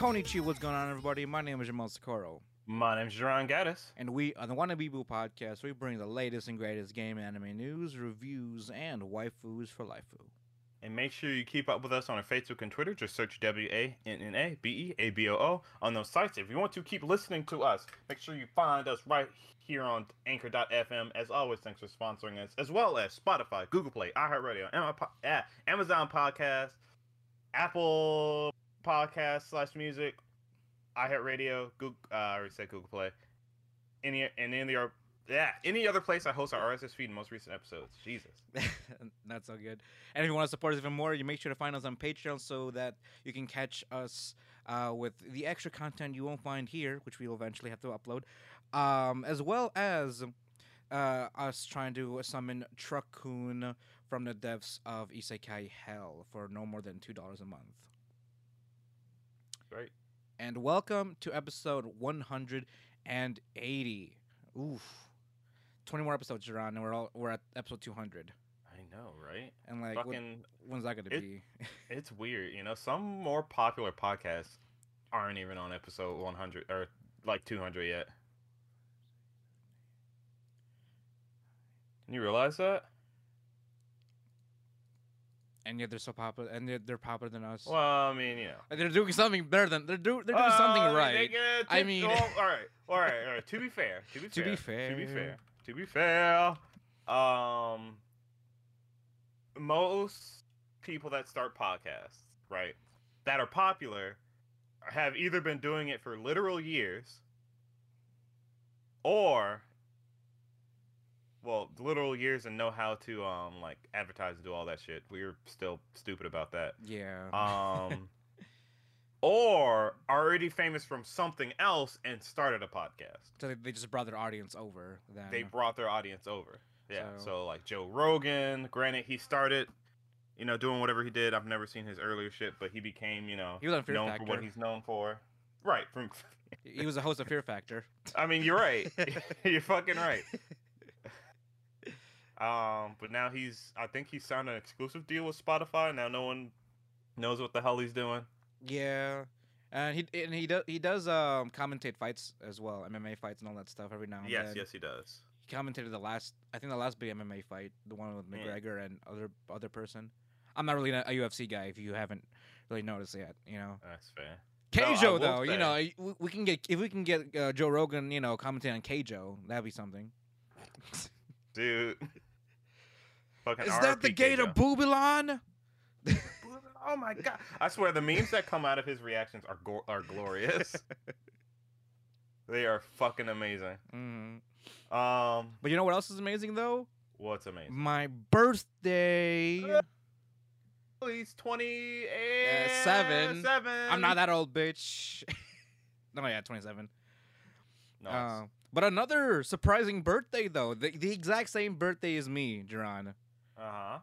Konnichiwa, what's going on, everybody? My name is Jamal Socorro, My name is Jerron Gaddis. and we on the Wannabe Boo podcast, we bring the latest and greatest game anime news, reviews, and waifus for lifeu. And make sure you keep up with us on our Facebook and Twitter. Just search W A N N A B E A B O O on those sites. If you want to keep listening to us, make sure you find us right here on Anchor.fm. As always, thanks for sponsoring us, as well as Spotify, Google Play, iHeartRadio, ah, Amazon Podcast, Apple Podcast slash Music, iHeartRadio, Google. Uh, I already said Google Play. Any and any other yeah any other place I host our RSS feed and most recent episodes. Jesus. Not so good. And if you want to support us even more, you make sure to find us on Patreon so that you can catch us uh, with the extra content you won't find here, which we'll eventually have to upload, um, as well as uh, us trying to summon Truck-kun from the depths of Isekai Hell for no more than $2 a month. Right. And welcome to episode 180. Oof. 20 more episodes, Jerron, and we're all we're at episode 200. I know, right? And like, what- Fucking, when's that gonna it- be? it's weird. You know, some more popular podcasts aren't even on episode 100 or like 200 yet. Can you realize that? And yet they're so popular, and they're, they're popular than us. Well, I mean, yeah, And they're doing something better than they're doing. They're doing something Uh, right. they I mean- well, all right, all right, all right. To be fair, to be To be fair, to be fair. fair, to be fair, um, most people that start podcasts, right, that are popular, have either been doing it for literal years, or, well, literal years and know how to um like advertise and do all that shit. We're still stupid about that yeah. um, or already famous from something else and started a podcast. so they, they just brought their audience over. Then They brought their audience over. Yeah. So- So, like Joe Rogan, granted he started, you know, doing whatever he did. I've never seen his earlier shit, but he became, you know, He was on Fear known Factor. for what he's known for. Right. From he was a host of Fear Factor. I mean, you're right. you're fucking right. Um, but now he's I think he signed an exclusive deal with Spotify. Now no one knows what the hell he's doing. Yeah. And he and he does he does um commentate fights as well, MMA fights and all that stuff every now and Yes, then. yes, yes, he does. He commentated the last, I think the last big MMA fight, the one with Yeah. McGregor and other other person. I'm not really a UFC guy. If you haven't really noticed yet, you know. That's fair. No, Keijo will though, you know, we- we can get if we can get uh, Joe Rogan, you know, commenting on Keijo, that'd be something. Dude. Fucking Is that the gate of Keijo. Bubilon? Oh my god! I swear the memes that come out of his reactions are go- are glorious. they are fucking amazing. hmm Um, But you know what else is amazing though? what's amazing? My birthday. Uh, He's twenty seven. Seven. I'm not that old, bitch. no, yeah, 27. No. Uh, but another surprising birthday though. The, the exact same birthday as me, Jerron. Uh huh.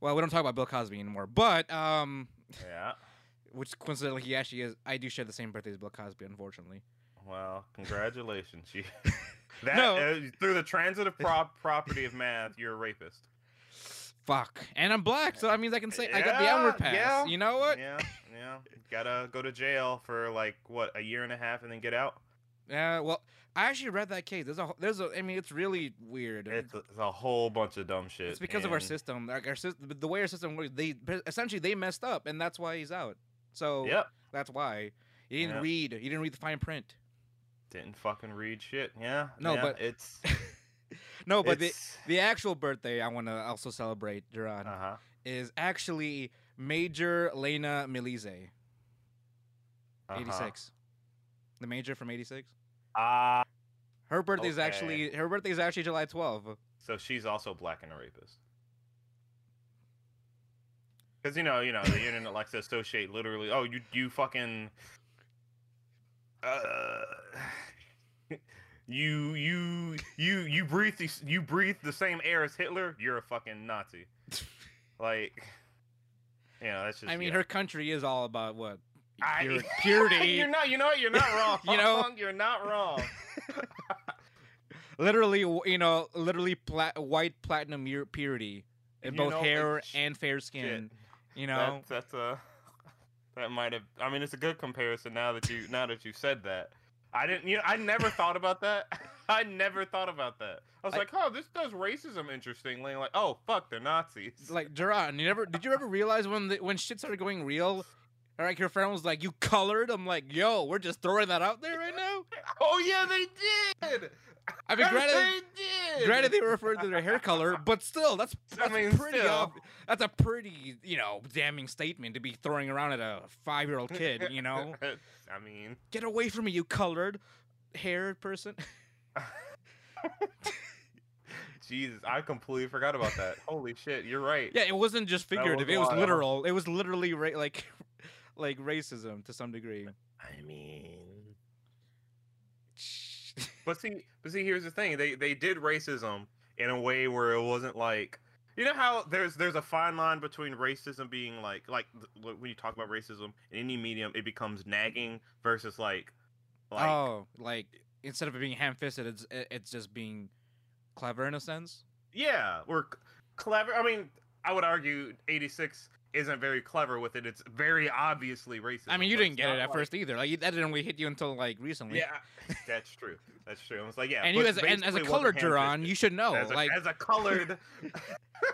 Well, we don't talk about Bill Cosby anymore, but um, Yeah. which coincidentally he actually is. I do share the same birthday as Bill Cosby, unfortunately. Well, congratulations. You. that No. uh, through the transitive prop property of math, you're a rapist. Fuck, and I'm black, so that means I can say I got the Yeah, N-word pass. yeah, You know what? Yeah, yeah. Gotta go to jail for like what a year and a half and then get out. Yeah. Well, I actually read that case. There's a there's a. I mean, it's really weird. It's a, it's a whole bunch of dumb shit. It's because of our system. Like our sys- the- way our system works, they essentially they messed up, and that's why he's out. So Yep. that's why he didn't Yep. read. He didn't read the fine print. Didn't fucking read shit. Yeah. No, yeah, but- it's No, but the the actual birthday I want to also celebrate, Duran, uh huh. is actually Major Lena Milize, uh-huh. 86. The major from 86. Ah, Her birthday is Okay. actually her birthday is actually July 12th. so she's also black and a rapist. Because you know, you know, the internet likes to associate literally. Oh, you you fucking. Uh, you you you you breathe the, you breathe the same air as Hitler. You're a fucking Nazi. like, you know, that's just. I mean, yeah. her country is all about what I- purity. you're not. You know what? You're not wrong. You know? you're not wrong. literally, you know, literally pla- white platinum purity in You both know, hair and fair skin. Shit. You know, That's, that's a that might have. I mean, it's a good comparison now that you now that you said that. I didn't. You know, I never thought about that. I never thought about that. I was I- like, oh, this does racism interestingly. Like, oh, fuck, they're Nazis. like Duran, you never did you ever realize when the, when shit started going real? Like your friend was like, "You colored." I'm like, "Yo, we're just throwing that out there right now." oh yeah, they did. I mean, granted, they did. granted they referred to their hair color, but still, that's I that's mean, pretty. still. that's a pretty, you know, damning statement to be throwing around at a five year old kid. You know, I mean, get away from me, you colored haired person. Jesus, I completely forgot about that. Holy shit, you're right. yeah, it wasn't just That was figurative; it was wild. literal. It was literally ra- like, like racism to some degree. I mean, but see, but see, here's the thing: they they did racism in a way where it wasn't like you know how there's there's a fine line between racism being like like th- when you talk about racism in any medium, it becomes nagging versus like like oh, like instead of it being ham fisted, it's it's just being clever in a sense. yeah, we're clever. I mean, I would argue '86 isn't very clever with it. It's very obviously racist. I mean, you didn't get it at like- first either. Like that didn't really hit you until like recently. Yeah, that's true. That's true. I was like, yeah, and you as a, and as a colored Duran, you should know. as a, like as a colored.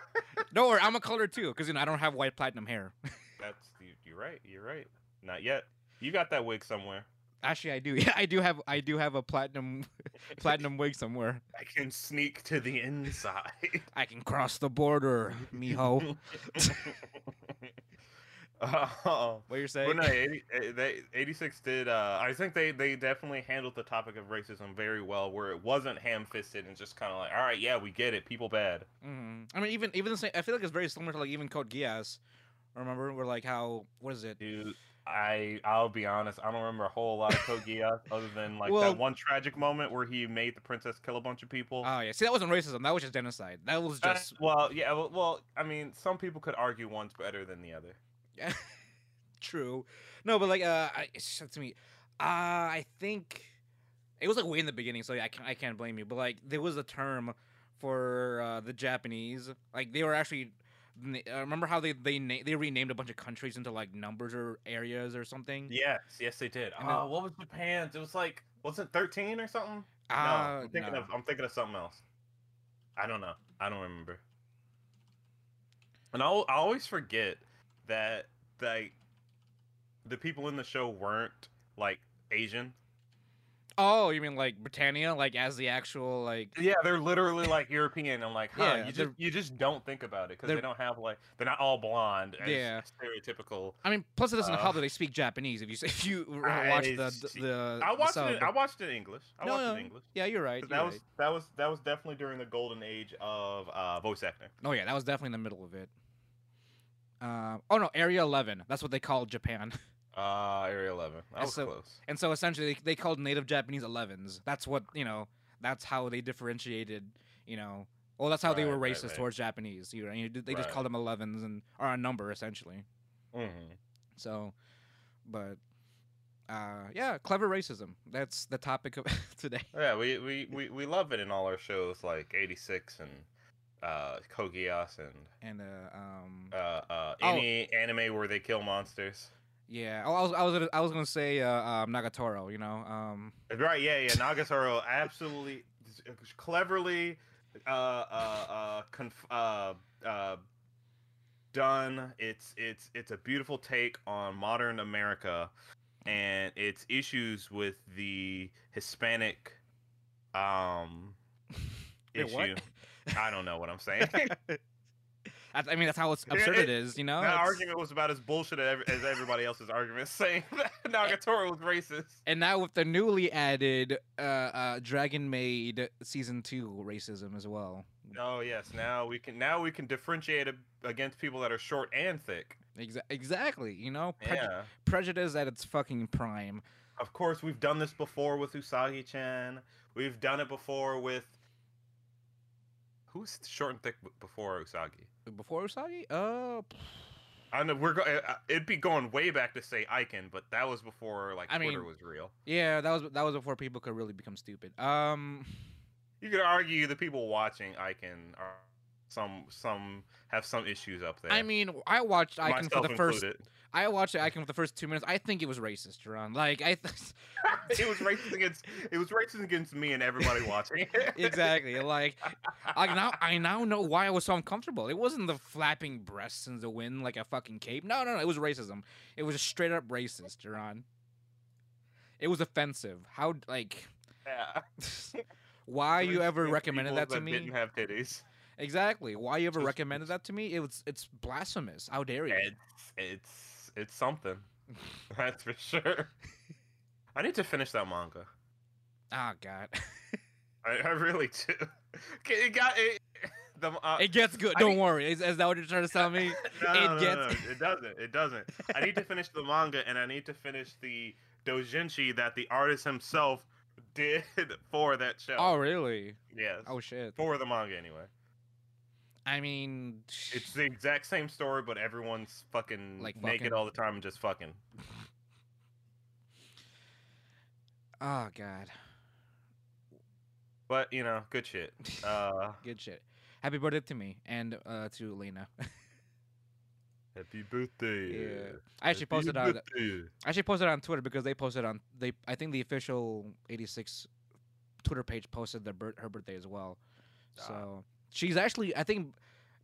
no, or I'm a colored too, because you know I don't have white platinum hair. That's you're right. You're right. Not yet. You got that wig somewhere. Actually, I do. Yeah, I do have I do have a platinum platinum wig somewhere. I can sneak to the inside. I can cross the border, mijo. Uh, What you're saying? no, 80, eh, they, 86 did. Uh, I think they, they definitely handled the topic of racism very well, where it wasn't ham fisted and just kind of like, all right, yeah, we get it, people bad. Mhm. I mean, even even the same. I feel like it's very similar to like even Code Geass. Remember, we're like how what is it? Dude, I I'll be honest, I don't remember a whole lot of Code Geass other than like Well- that one tragic moment where he made the princess kill a bunch of people. Oh yeah, see that wasn't racism. That was just genocide. That was Uh, just well, yeah, well, well, I mean, some people could argue one's better than the other. Yeah, true. No, but like uh, I, to me, uh, I think it was like way in the beginning, so yeah, I can't I can't blame you. But like there was a term for uh, the Japanese, like they were actually. Uh, remember how they they na- they renamed a bunch of countries into like numbers or areas or something? Yes, yes, they did. And then- Oh, what was Japan's? It was like, was it thirteen or something? no, Uh, I'm thinking no. of I'm thinking of something else. I don't know. I don't remember. And I I always forget that like the people in the show weren't like Asian. Oh, you mean like Britannia, like as the actual like? Yeah, they're literally like European. I'm like, huh? Yeah, you just you just don't think about it because they don't have like they're not all blonde. As Yeah. stereotypical. I mean, plus it doesn't help Uh, that they speak Japanese. If you if you I watch the the, I watched sub. it. I watched it in English. I No, watched no, it in English. Yeah, you're right. you're That was right. that was that was definitely during the golden age of uh, voice acting. Oh yeah, that was definitely in the middle of it. Uh, oh no, Area 11. That's what they called Japan. Uh, Area Eleven. That And was so- close. And so essentially, they, they called native Japanese 11s. That's what you know. That's how they differentiated. You know, well, that's how they were racist right. towards Japanese. You know, they just Right. called them 11s and or a number essentially. hmm So, but uh, yeah, clever racism. That's the topic of today. Yeah, we, we, we, we love it in all our shows like '86 and uh, Geass and And uh, um, uh, uh, Oh. any anime where they kill monsters. Yeah, oh, I was I was gonna, I was gonna say uh, um, Nagatoro. You know, um, Right? Yeah, yeah. Nagatoro absolutely cleverly uh, uh, uh, conf- uh, uh, done. It's it's it's a beautiful take on modern America and its issues with the Hispanic um Wait, issue. I don't know what I'm saying. That's- I mean, that's how absurd it it- is. You know, that It's- argument was about as bullshit as everybody else's argument, saying that Nagatoro was racist. And now with the newly added uh, uh, Dragon Maid season two racism as well. Oh yes, now we can now we can differentiate against people that are short and thick. Exa- exactly. You know, Preju- Yeah. prejudice at its fucking prime. Of course, we've done this before with Uzaki-chan. We've done it before with who's short and thick before Uzaki. Before Uzaki, uh, I know we're go- uh, it'd be going way back to say Icon, but that was before like I Twitter mean- was real. yeah, that was that was before people could really become stupid. Um, You could argue the people watching Icon are some some have some issues up there. I mean, I watched Icon for the first. I watched Icon for the first two minutes. I think it was racist, Ron. Like I. Th- it was racist against it was racist against me and everybody watching. exactly. Like I now I now know why I was so uncomfortable. It wasn't the flapping breasts in the wind like a fucking cape. No, no, no. It was racism. It was just straight up racist, Ron. It was offensive. How like yeah. why you ever recommended that to me? Didn't have titties. Exactly. Why you ever recommended that to me? It was it's blasphemous. How dare you? It's it's it's something. That's for sure. I need to finish that manga. Oh god. I, I really do. It got it. The, uh, it gets good. Don't need- worry. Is, is that what you're trying to tell me? no, it no, no, gets- no, it doesn't. It doesn't. I need to finish the manga and I need to finish the doujinshi that the artist himself did for that show. Oh really? yes. Oh shit. For the manga anyway. I mean, It's the exact same story, but everyone's fucking Like naked fucking? all the time and just fucking. oh god. But you know, good shit. Uh, Good shit. Happy birthday to me and uh, to Lena. happy birthday. Yeah. I actually posted on I actually posted on Twitter because they posted on they I think the official 86 Twitter page posted their her birthday as well. Ah. So she's actually I think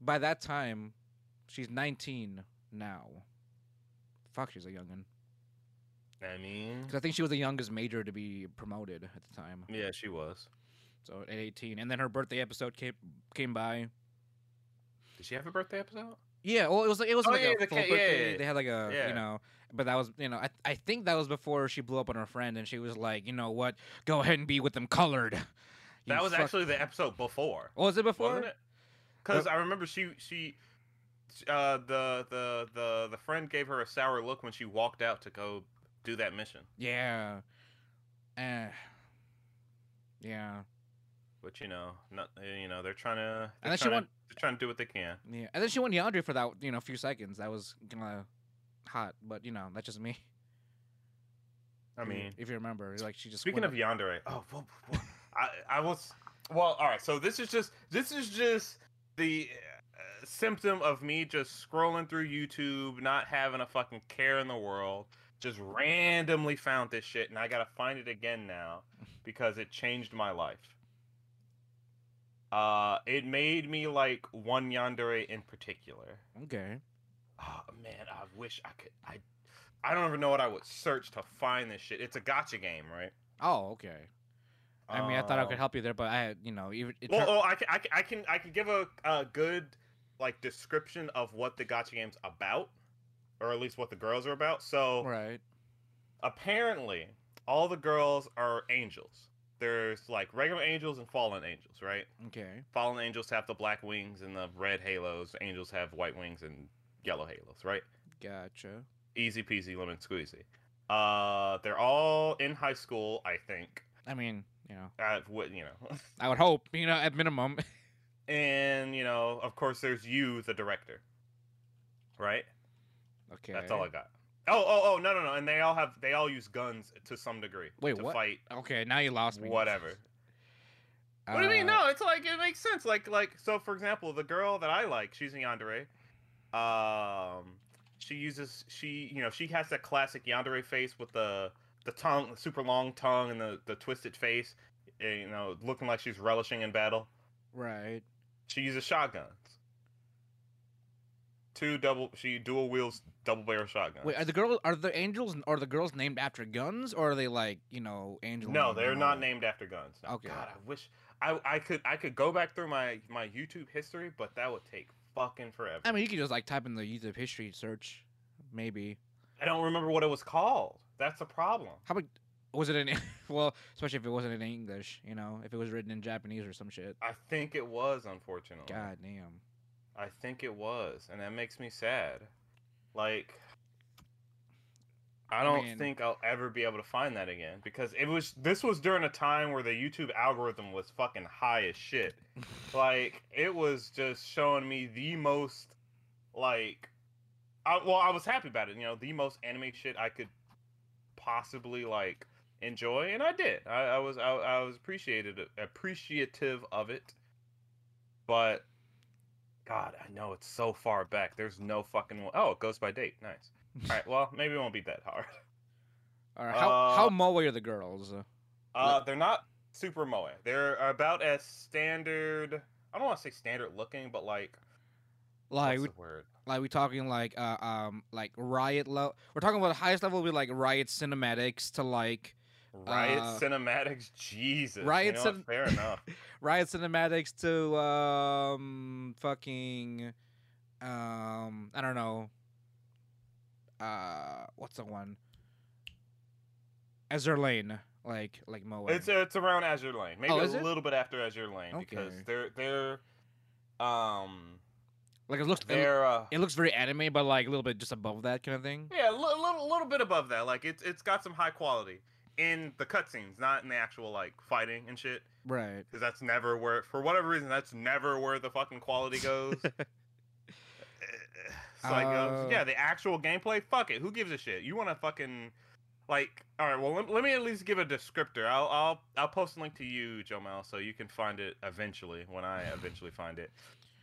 by that time she's 19 now. Fuck, she's a youngin. I mean, Because I think she was the youngest major to be promoted at the time. yeah, she was. So at 18, and then her birthday episode came came by. Did she have a birthday episode? Yeah, well, it was like it was Oh, like yeah, a the full ca- birthday. yeah, They had like a yeah. you know, but that was you know I I think that was before she blew up on her friend, and she was like, you know what, go ahead and be with them colored. That was actually the episode before, Oh, was it before? Because I remember she she. Uh, the the the the friend gave her a sour look when she walked out to go do that mission. Yeah. Eh. yeah. But you know, not you know they're trying to they're, And then she trying, went- to they're trying to do what they can. Yeah. And then she went Yandere for that you know a few seconds. That was kind of hot, but you know that's just me. I mean, if you remember, like she just Speaking of yandere, oh, whoa, whoa, I I was well. All right, so this is just this is just the uh, symptom of me just scrolling through YouTube, not having a fucking care in the world. Just randomly found this shit, and I gotta find it again now because it changed my life. Uh, it made me like one yandere in particular. okay. Oh man, I wish I could. I I don't even know what I would search to find this shit. It's a gacha game, right? Oh, okay. I mean, I thought I could Um, help you there, but I you know, even it Well, oh, I can, I can, I can, I can give a, a good like description of what the gacha game's about, or at least what the girls are about. So right. apparently, all the girls are angels. There's like regular angels and fallen angels, right? Okay. Fallen angels have the black wings and the red halos. Angels have white wings and yellow halos, right? Gotcha. Easy peasy, lemon squeezy. Uh, they're all in high school, I think. I mean, you know, Uh, what you know. I would hope, you know, at minimum. and you know, of course, there's you, the director, right? okay. That's all I got. Oh, oh, oh, no, no, no, and they all have, they all use guns to some degree. Wait, to what? Fight Okay, now you lost me. whatever. what do you mean? Uh, No, it's like it makes sense. Like, like, so for example, the girl that I like, she's a yandere. Um, she uses, she, you know, she has that classic yandere face with the the tongue, the super long tongue, and the the twisted face. eh, You know, looking like she's relishing in battle. Right. She uses shotguns. Two double. She dual wields double barrel shotguns. Wait, are the girls are the angels are the girls named after guns or are they like you know angel? no, they're not named after guns. No. Okay. God, I wish I I could I could go back through my my YouTube history, but that would take fucking forever. I mean, you could just like type in the YouTube history search, maybe. I don't remember what it was called. That's a problem. How about was it in? well, especially if it wasn't in English, you know, if it was written in Japanese or some shit. I think it was, unfortunately. God damn. I think it was, and that makes me sad. Like, I don't Man. think I'll ever be able to find that again because it was. This was during a time where the YouTube algorithm was fucking high as shit. like, it was just showing me the most, like, I, well, I was happy about it. You know, the most anime shit I could possibly like enjoy, and I did. I, I was I, I was appreciated appreciative of it, but God, I know it's so far back. There's no fucking. Oh, it goes by date. Nice. All right. Well, maybe it won't be that hard. All right. How how Uh, moe are the girls? Uh, they're not super moe. They're about as standard. I don't want to say standard looking, but like, Like what's the word? Like we talking like uh um like riot level. We're talking about the highest level would be like riot cinematics to like Riot uh, cinematics. Jesus. Riot you know? Cin- Fair enough. riot cinematics to um fucking um I don't know. Uh, what's the one? Azur Lane, like like Moe. It's it's around Azur Lane. Maybe Oh, a it? little bit after Azur Lane because they're they're um like it looks they're uh it looks very anime, but like a little bit just above that kind of thing. yeah a little, little little bit above that. Like it's it's got some high quality in the cutscenes, not in the actual like fighting and shit. Right. Because that's never where for whatever reason that's never where the fucking quality goes. It's like, uh, Uh, yeah, the actual gameplay. Fuck it. Who gives a shit? You want to fucking like? All right. Well, let, let me at least give a descriptor. I'll I'll I'll post a link to you, Jomel, so you can find it eventually when I eventually find it.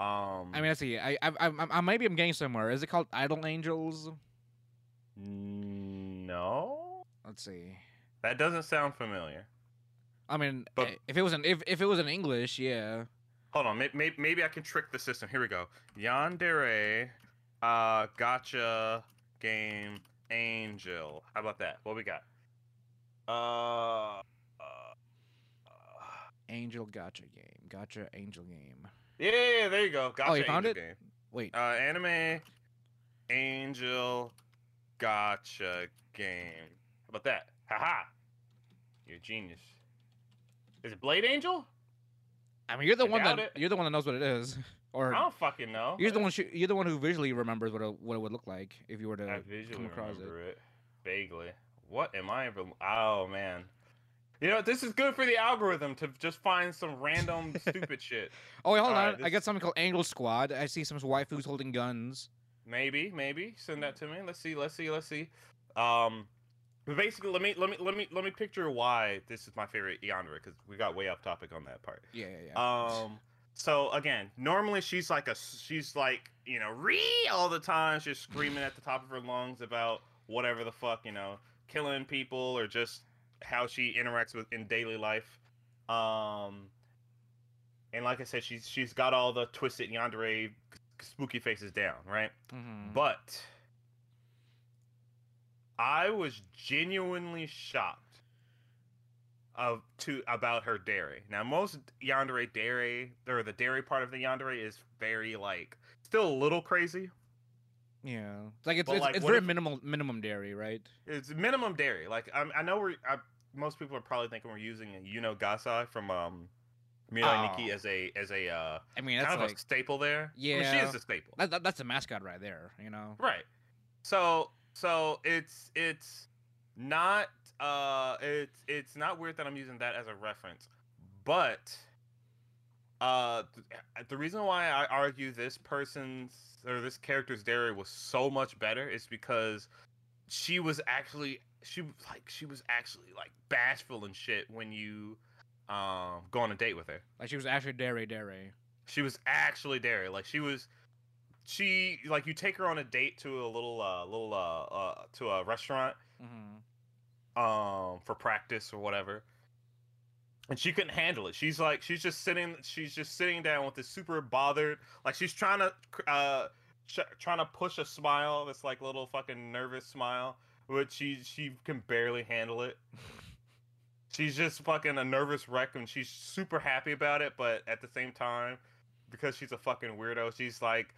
Um, I mean, let's see. I, I, I, I, maybe I'm getting somewhere. Is it called Idle Angels? no, Let's see. that doesn't sound familiar. I mean, But- eh, if it was in if, if it was in English, yeah. Hold on, maybe, maybe I can trick the system. Here we go. Yandere, uh, gacha game angel. How about that? What we got? Uh, uh, uh Angel Gacha game. Gacha Angel game. Yeah, yeah, yeah, there you go. Gacha Oh, you found it? Game. Wait. Uh, anime angel gacha game. How about that? Haha. You're a genius. Is it Blade Angel? I mean, you're the I one that it. you're the one that knows what it is, or I don't fucking know. you're the one sh- you're the one who visually remembers what it, what it would look like if you were to I visually come across it. remember it. vaguely. What am I? Ever... Oh man. You know this is good for the algorithm to just find some random stupid shit. Oh wait, hold Alright, on. I this- got something called Angle Squad. I see some waifus holding guns. Maybe, maybe send that to me. Let's see. Let's see. Let's see. Um, but basically, let me let me let me let me picture why this is my favorite Yandere because we got way off topic on that part. Yeah, yeah, yeah. Um, so again, normally she's like a she's like you know re all the time, she's screaming at the top of her lungs about whatever the fuck you know, killing people or just how she interacts with in daily life. Um, and like I said, she's she's got all the twisted yandere spooky faces down, right? Mhm. But I was genuinely shocked of to about her dere. Now most yandere dere or the dere part of the yandere is very like still a little crazy. Yeah, like it's but, it's, like, it's very if- minimal minimum dere, right? It's minimum dere. Like I, I know we're I, most people are probably thinking we're using a Yuno Gasai from um Mirai Nikki Oh. as a as a uh I mean, that's kind of like a staple there. I mean, she Yeah. is a staple. that, that, that's a mascot right there. You know. Right. So so it's it's not uh it's it's not weird that I'm using that as a reference, but uh the reason why I argue this person's or this character's dere was so much better is because she was actually she was like she was actually like bashful and shit when you um go on a date with her Like she was actually dere dere. she was actually dere like she was she like you take her on a date to a little uh little uh, uh to a restaurant Mm-hmm. um for practice or whatever and she couldn't handle it. She's like she's just sitting she's just sitting down with this super bothered like she's trying to uh ch- trying to push a smile this like little fucking nervous smile but she she can barely handle it. She's just fucking a nervous wreck and she's super happy about it but at the same time because she's a fucking weirdo she's like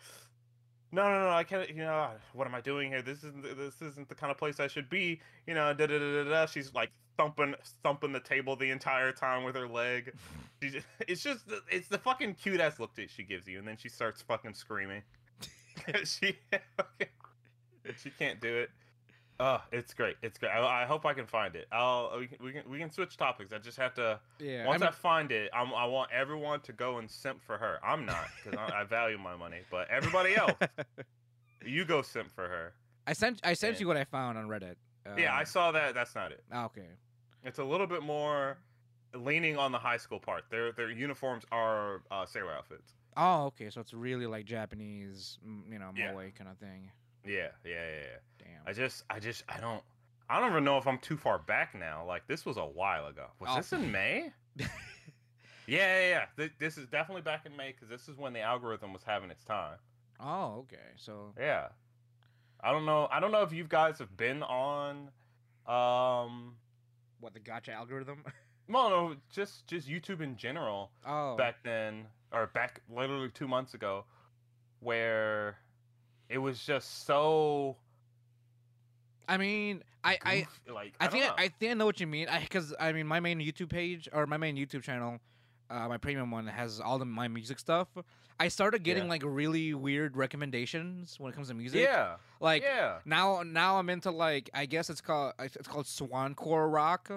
no no no i can't you know what am i doing here? This isn't this isn't the kind of place i should be. You know da da da da da she's like thumping thumping the table the entire time with her leg she's, it's just it's the fucking cute ass look that she gives you and then she starts fucking screaming she she can't do it Oh, it's great. It's great. I, I hope I can find it. I'll we can, we can we can switch topics. I just have to Yeah. Once I, mean, find it. I'm, I want everyone to go and simp for her. I'm not because I, I value my money, but everybody else, you go simp for her. I sent I sent Yeah. you what I found on Reddit. yeah, I Um, saw that. That's not it. ah, okay. It's a little bit more leaning on the high school part. Their their uniforms are uh, sailor outfits. Oh, okay. So it's really like Japanese, you know, Yeah. moe kind of thing. Yeah, yeah, yeah. yeah. Damn. I just, I just, I don't, I don't even know if I'm too far back now. Like this was a while ago. Was Oh. this in May? yeah, yeah, yeah. Th- This is definitely back in May because this is when the algorithm was having its time. oh, okay. So Yeah. I don't know. I don't know if you guys have been on, um, what the gacha algorithm? no, no, just just YouTube in general. oh, back then or back literally two months ago where it was just so I mean, I I like I don't think. I, I think I know what you mean. I because I mean my main YouTube page or my main YouTube channel, uh, my premium one has all the my music stuff. I started getting Yeah. like really weird recommendations when it comes to music. yeah like yeah now now I'm into like I guess it's called it's called Swancore rock.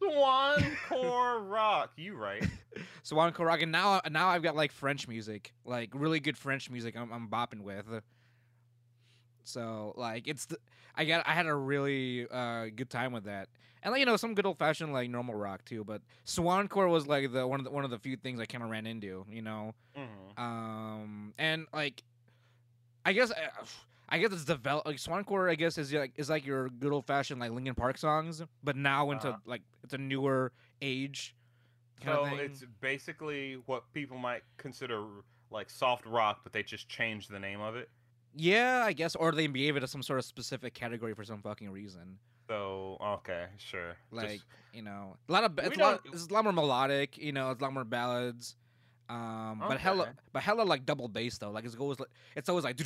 one core rock you right Swancore rock, and now now I've got like French music, like really good French music. I'm I'm bopping with. So like it's the, I got I had a really uh, good time with that, and like you know some good old fashioned like normal rock too. But Swancore was like the one of the one of the few things I kind of ran into, you know. Mhm. Um, and like I guess uh, I guess it's developed like Swancore. I guess is like is like your good old fashioned like Linkin Park songs, but now into Uh-huh. like it's a newer age. So it's basically what people might consider like soft rock but they just changed the name of it Yeah, I guess, or they gave it a, some sort of specific category for some fucking reason. So okay sure Like Just- you know, a lot of it's a lot, it's a lot more melodic. You know, it's a lot more ballads. Um, but hella, but hella like double bass though. Like it's always like it's always like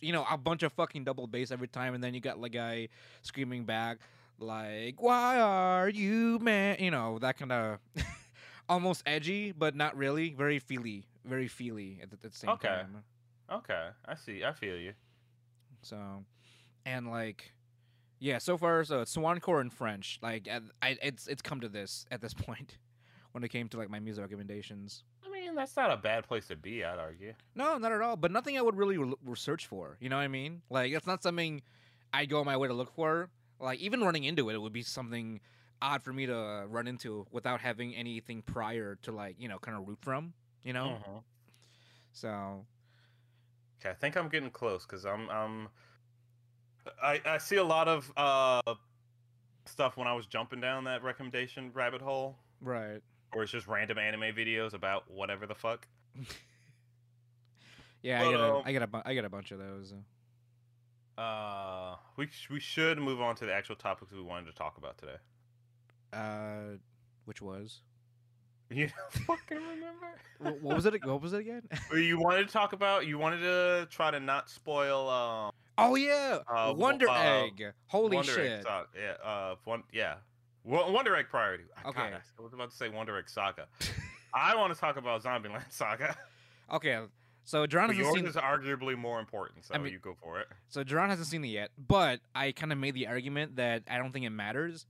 you know a bunch of fucking double bass every time, and then you got like guy screaming back like "Why are you man?" You know that kind of almost edgy, but not really. Very feely, very feely at the, at the same Okay. time. okay i see i feel you So, and like, yeah, so far so it's Swancore in French. Like, I it's it's come to this at this point when it came to like my music recommendations. i mean that's not a bad place to be i'd argue No, not at all. But nothing I would really re- research for. You know what I mean? Like, it's not something I go my way to look for. Like, even running into it, it would be something odd for me to run into without having anything prior to like you know kind of root from. You know, Mhm. so Okay, I think I'm getting close because I'm I'm I I see a lot of uh stuff when I was jumping down that recommendation rabbit hole, right. or it's just random anime videos about whatever the fuck. Yeah, I But, get a, um, I get a bu- I get a bunch of those. Uh, we sh- we should move on to the actual topics we wanted to talk about today. Uh, which was You don't fucking remember? Wh- what was it? What was it again? you wanted to talk about? You wanted to try to not spoil. Um, Oh yeah, Uh, Wonder uh, Egg. Holy Wonder shit! Egg Saga. Yeah. Uh, one. Yeah. Wo- Wonder Egg priority. Ah, Okay. God, I was about to say Wonder Egg Saga. I want to talk about Zombieland Saga. okay, so John hasn't yours seen. is arguably more important, so I mean- you go for it. So John hasn't seen it yet, but I kind of made the argument that I don't think it matters.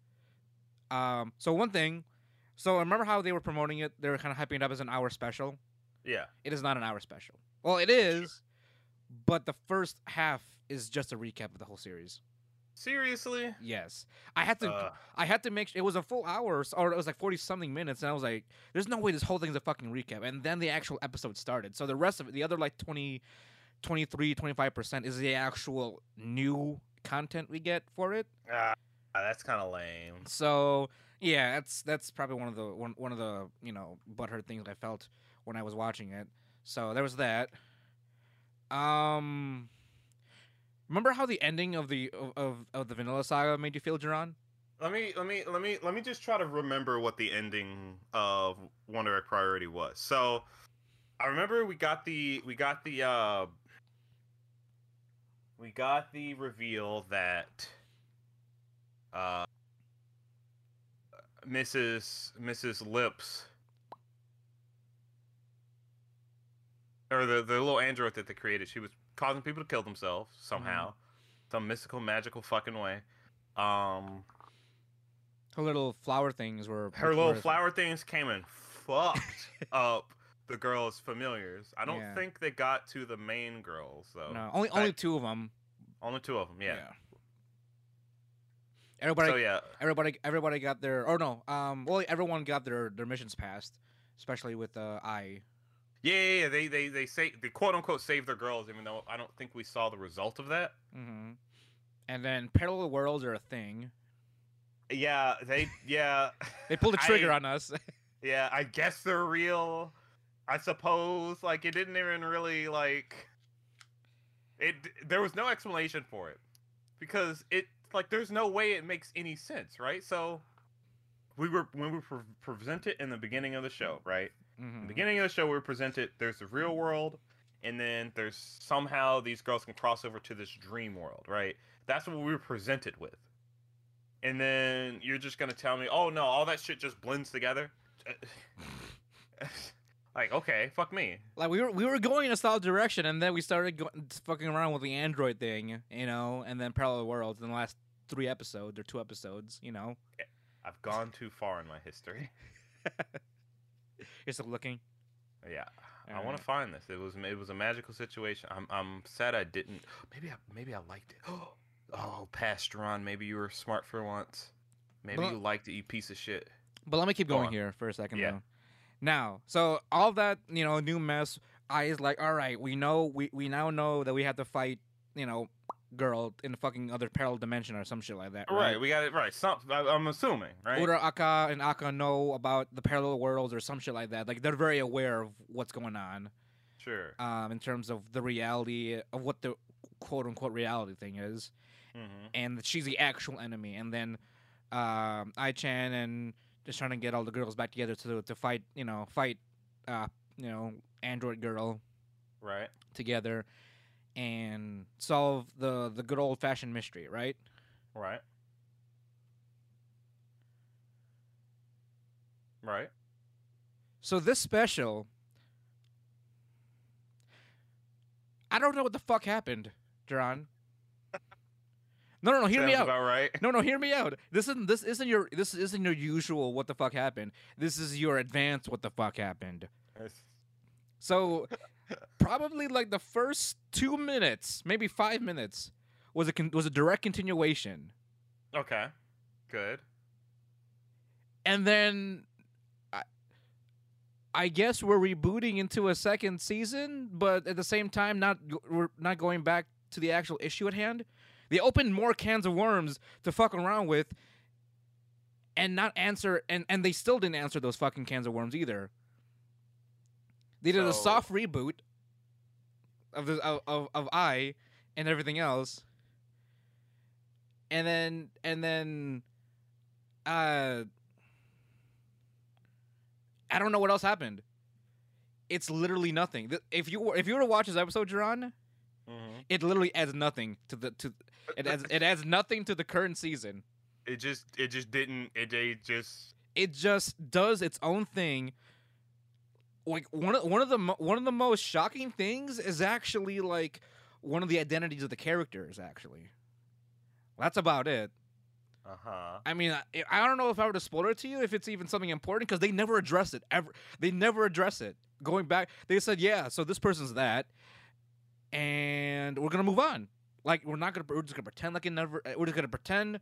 Um. So one thing. So remember how they were promoting it? They were kind of hyping it up as an hour special. Yeah. It is not an hour special. Well, it is, but the first half is just a recap of the whole series. Seriously? Yes, I had to. Uh, I had to make. It was a full hour, or it was like forty something minutes, and I was like, "There's no way this whole thing's a fucking recap." And then the actual episode started. So the rest of it, the other like 20, 23, 25 percent, is the actual new content we get for it. ah, that's kind of lame. So yeah, that's that's probably one of the one one of the you know butthurt things I felt when I was watching it. So there was that. Um, remember how the ending of the of, of, the Vanilla Saga made you feel, Jerron? Let me let me let me let me just try to remember what the ending of Wonder Egg Priority was. So I remember we got the we got the uh we got the reveal that uh Mrs. Mrs. Lips or the the little android that they created, she was causing people to kill themselves somehow. Some mystical magical fucking way. Um Her little flower things were her little flower things came and fucked up the girls' familiars. I don't Yeah. think they got to the main girls though. No, only I- only two of them. Only two of them. Yeah. Everybody, So yeah, everybody, everybody got their. Or no, um, well, everyone got their their missions passed, especially with uh, Ai. Yeah, yeah, yeah, they they they say they quote unquote save their girls, even though I don't think we saw the result of that. hmm And then parallel worlds are a thing. Yeah, they yeah They pulled the trigger I- on us. yeah. I guess they're real. I suppose like it didn't even really like it. There was no explanation for it because it like there's no way it makes any sense, right? So we were when we were presented in the beginning of the show, right? In Mhm. the beginning of the show, we were presented there's the real world, and then there's somehow these girls can cross over to this dream world, right? That's what we were presented with. And then you're just gonna tell me, oh no, all that shit just blends together. like, okay, fuck me. Like we were we were going in a solid direction, and then we started go- fucking around with the android thing, you know, and then parallel worlds in the last three episodes or two episodes, you know. I've gone too far in my history. You're still looking. Yeah, I Alright. want to find this. It was it was a magical situation. I'm I'm sad I didn't. Maybe I maybe I liked it. Oh, Pastron, maybe you were smart for once. Maybe Well- you liked it, you piece of shit. But let me keep Go going on. here for a second Yeah. though. Now, so all that, you know, new mess, I is like, all right, we know we, we now know that we have to fight, you know, girl in the fucking other parallel dimension or some shit like that. Right, Right. we got it right. Some, I, I'm assuming, right? Ura Aka and Aka know about the parallel worlds or some shit like that. Like they're very aware of what's going on, Sure. um, in terms of the reality of what the quote unquote reality thing is. hmm and that she's the actual enemy. And then um, Ai-Chan and just trying to get all the girls back together to to fight, you know, fight, uh, you know, Android girl Right. together and solve the the good old fashioned mystery, right? Right. Right. So this special, I don't know what the fuck happened, John. No, no, no. Hear me out. About right. No, no, hear me out. This isn't this isn't your this isn't your usual what the fuck happened. This is your advanced what the fuck happened. So probably like the first two minutes, maybe five minutes, was a con- was a direct continuation, Okay. Good. and then I, I guess we're rebooting into a second season, but at the same time, not we're not going back to the actual issue at hand. They opened more cans of worms to fuck around with, and not answer, and and they still didn't answer those fucking cans of worms either. They did a soft reboot of the of, of of Ai and everything else, and then and then, uh, I don't know what else happened. It's literally nothing. If you were- if you were to watch this episode, Jerron, hmm it literally adds nothing to the to it adds it adds nothing to the current season. It just it just didn't it, it just It just does its own thing. Like one of one of the one of the most shocking things is actually like one of the identities of the characters. Actually, that's about it. uh huh. I mean, I, I don't know if I were to spoil it to you if it's even something important because they never address it ever. They never address it. Going back, they said, "Yeah, so this person's that," and we're gonna move on. Like we're not gonna we're just gonna pretend like it never. We're just gonna pretend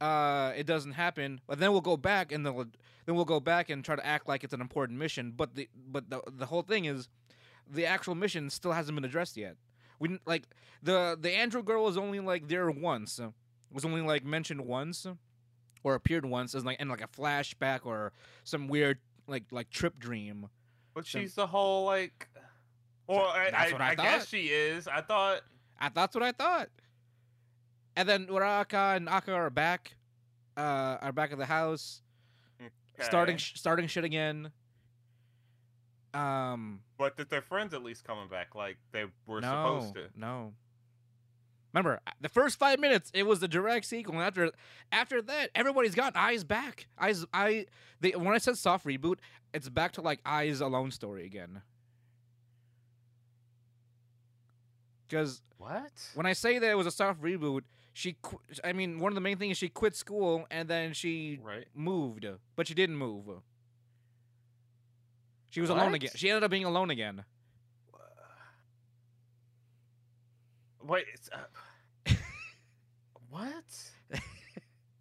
uh, it doesn't happen. But then we'll go back and then then we'll go back and try to act like it's an important mission. But the but the the whole thing is the actual mission still hasn't been addressed yet. We like the the Andrew girl is only like there once. uh, Was only like mentioned once or appeared once as like in like a flashback or some weird like like trip dream. But Some- she's the whole like. Well, I, I, I I guess she is. I thought. I, that's what I thought. And then Uraka and Aka are back, uh, are back at the house, starting okay. sh- starting shit again. Um, But that their friends at least coming back like they were no, supposed to. no. Remember, the first five minutes it was the direct sequel. And after after that, everybody's got eyes back. Eyes, Ai. They when I said soft reboot, it's back to like Ai's alone story again. Because What? when I say that it was a soft reboot, she. Qu- I mean, one of the main things is she quit school and then she Right. moved, but she didn't move. She was alone again. She ended up being alone again. Wait. It's, uh, what?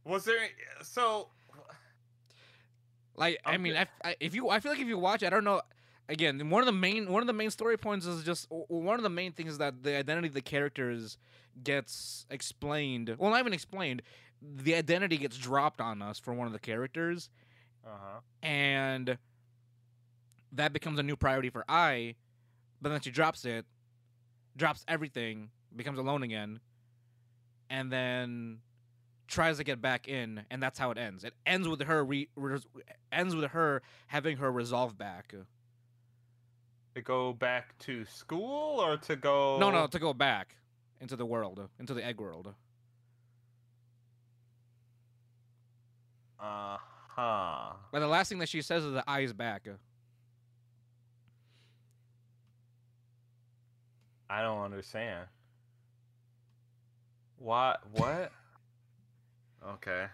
Was there so? Like, I mean, I, I- if you, I feel like if you watch, I don't know, again one of the main one of the main story points is just one of the main things is that the identity of the characters gets explained. Well, not even explained. The identity gets dropped on us for one of the characters, Uh huh. and that becomes a new priority for Ai. But then she drops it, drops everything, becomes alone again, and then tries to get back in, and that's how it ends. It ends with her re- res- ends with her having her resolve back. To go back to school or to go? No, no, to go back into the world, into the egg world. Uh huh. But the last thing that she says is the Ai is back. I don't understand. What? What? okay.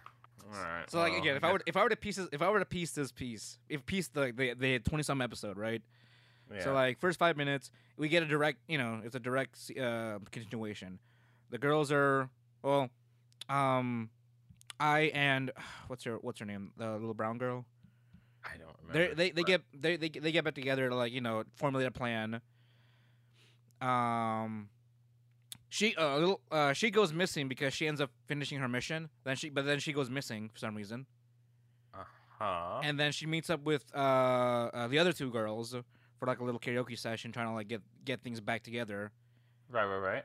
All right. So like well, again, if I were if I were to piece this, if I were to piece this piece, if piece the the the twenty some episode, right? Yeah. So like first five minutes, we get a direct, you know, it's a direct uh, continuation. The girls are well, um, Ai and what's her what's her name, the little brown girl. I don't They remember. they they get they they they get back together to like you know formulate a plan. Um, she uh, little uh she goes missing because she ends up finishing her mission. Then she but then she goes missing for some reason, Uh-huh. and then she meets up with uh, uh the other two girls for like a little karaoke session, trying to like get get things back together. right, right, right.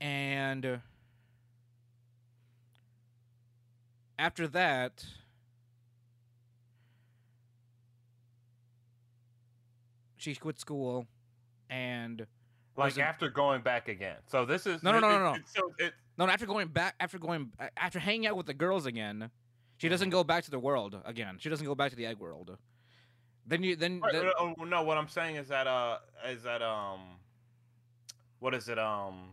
And uh, after that, she quit school, and Like after going back again. So this is No, no, no, no, no. it- so it, no, after going back, after going, after hanging out with the girls again, she doesn't go back to the world again. She doesn't go back to the egg world. Then you, then, then no, what I'm saying is that uh is that um what is it um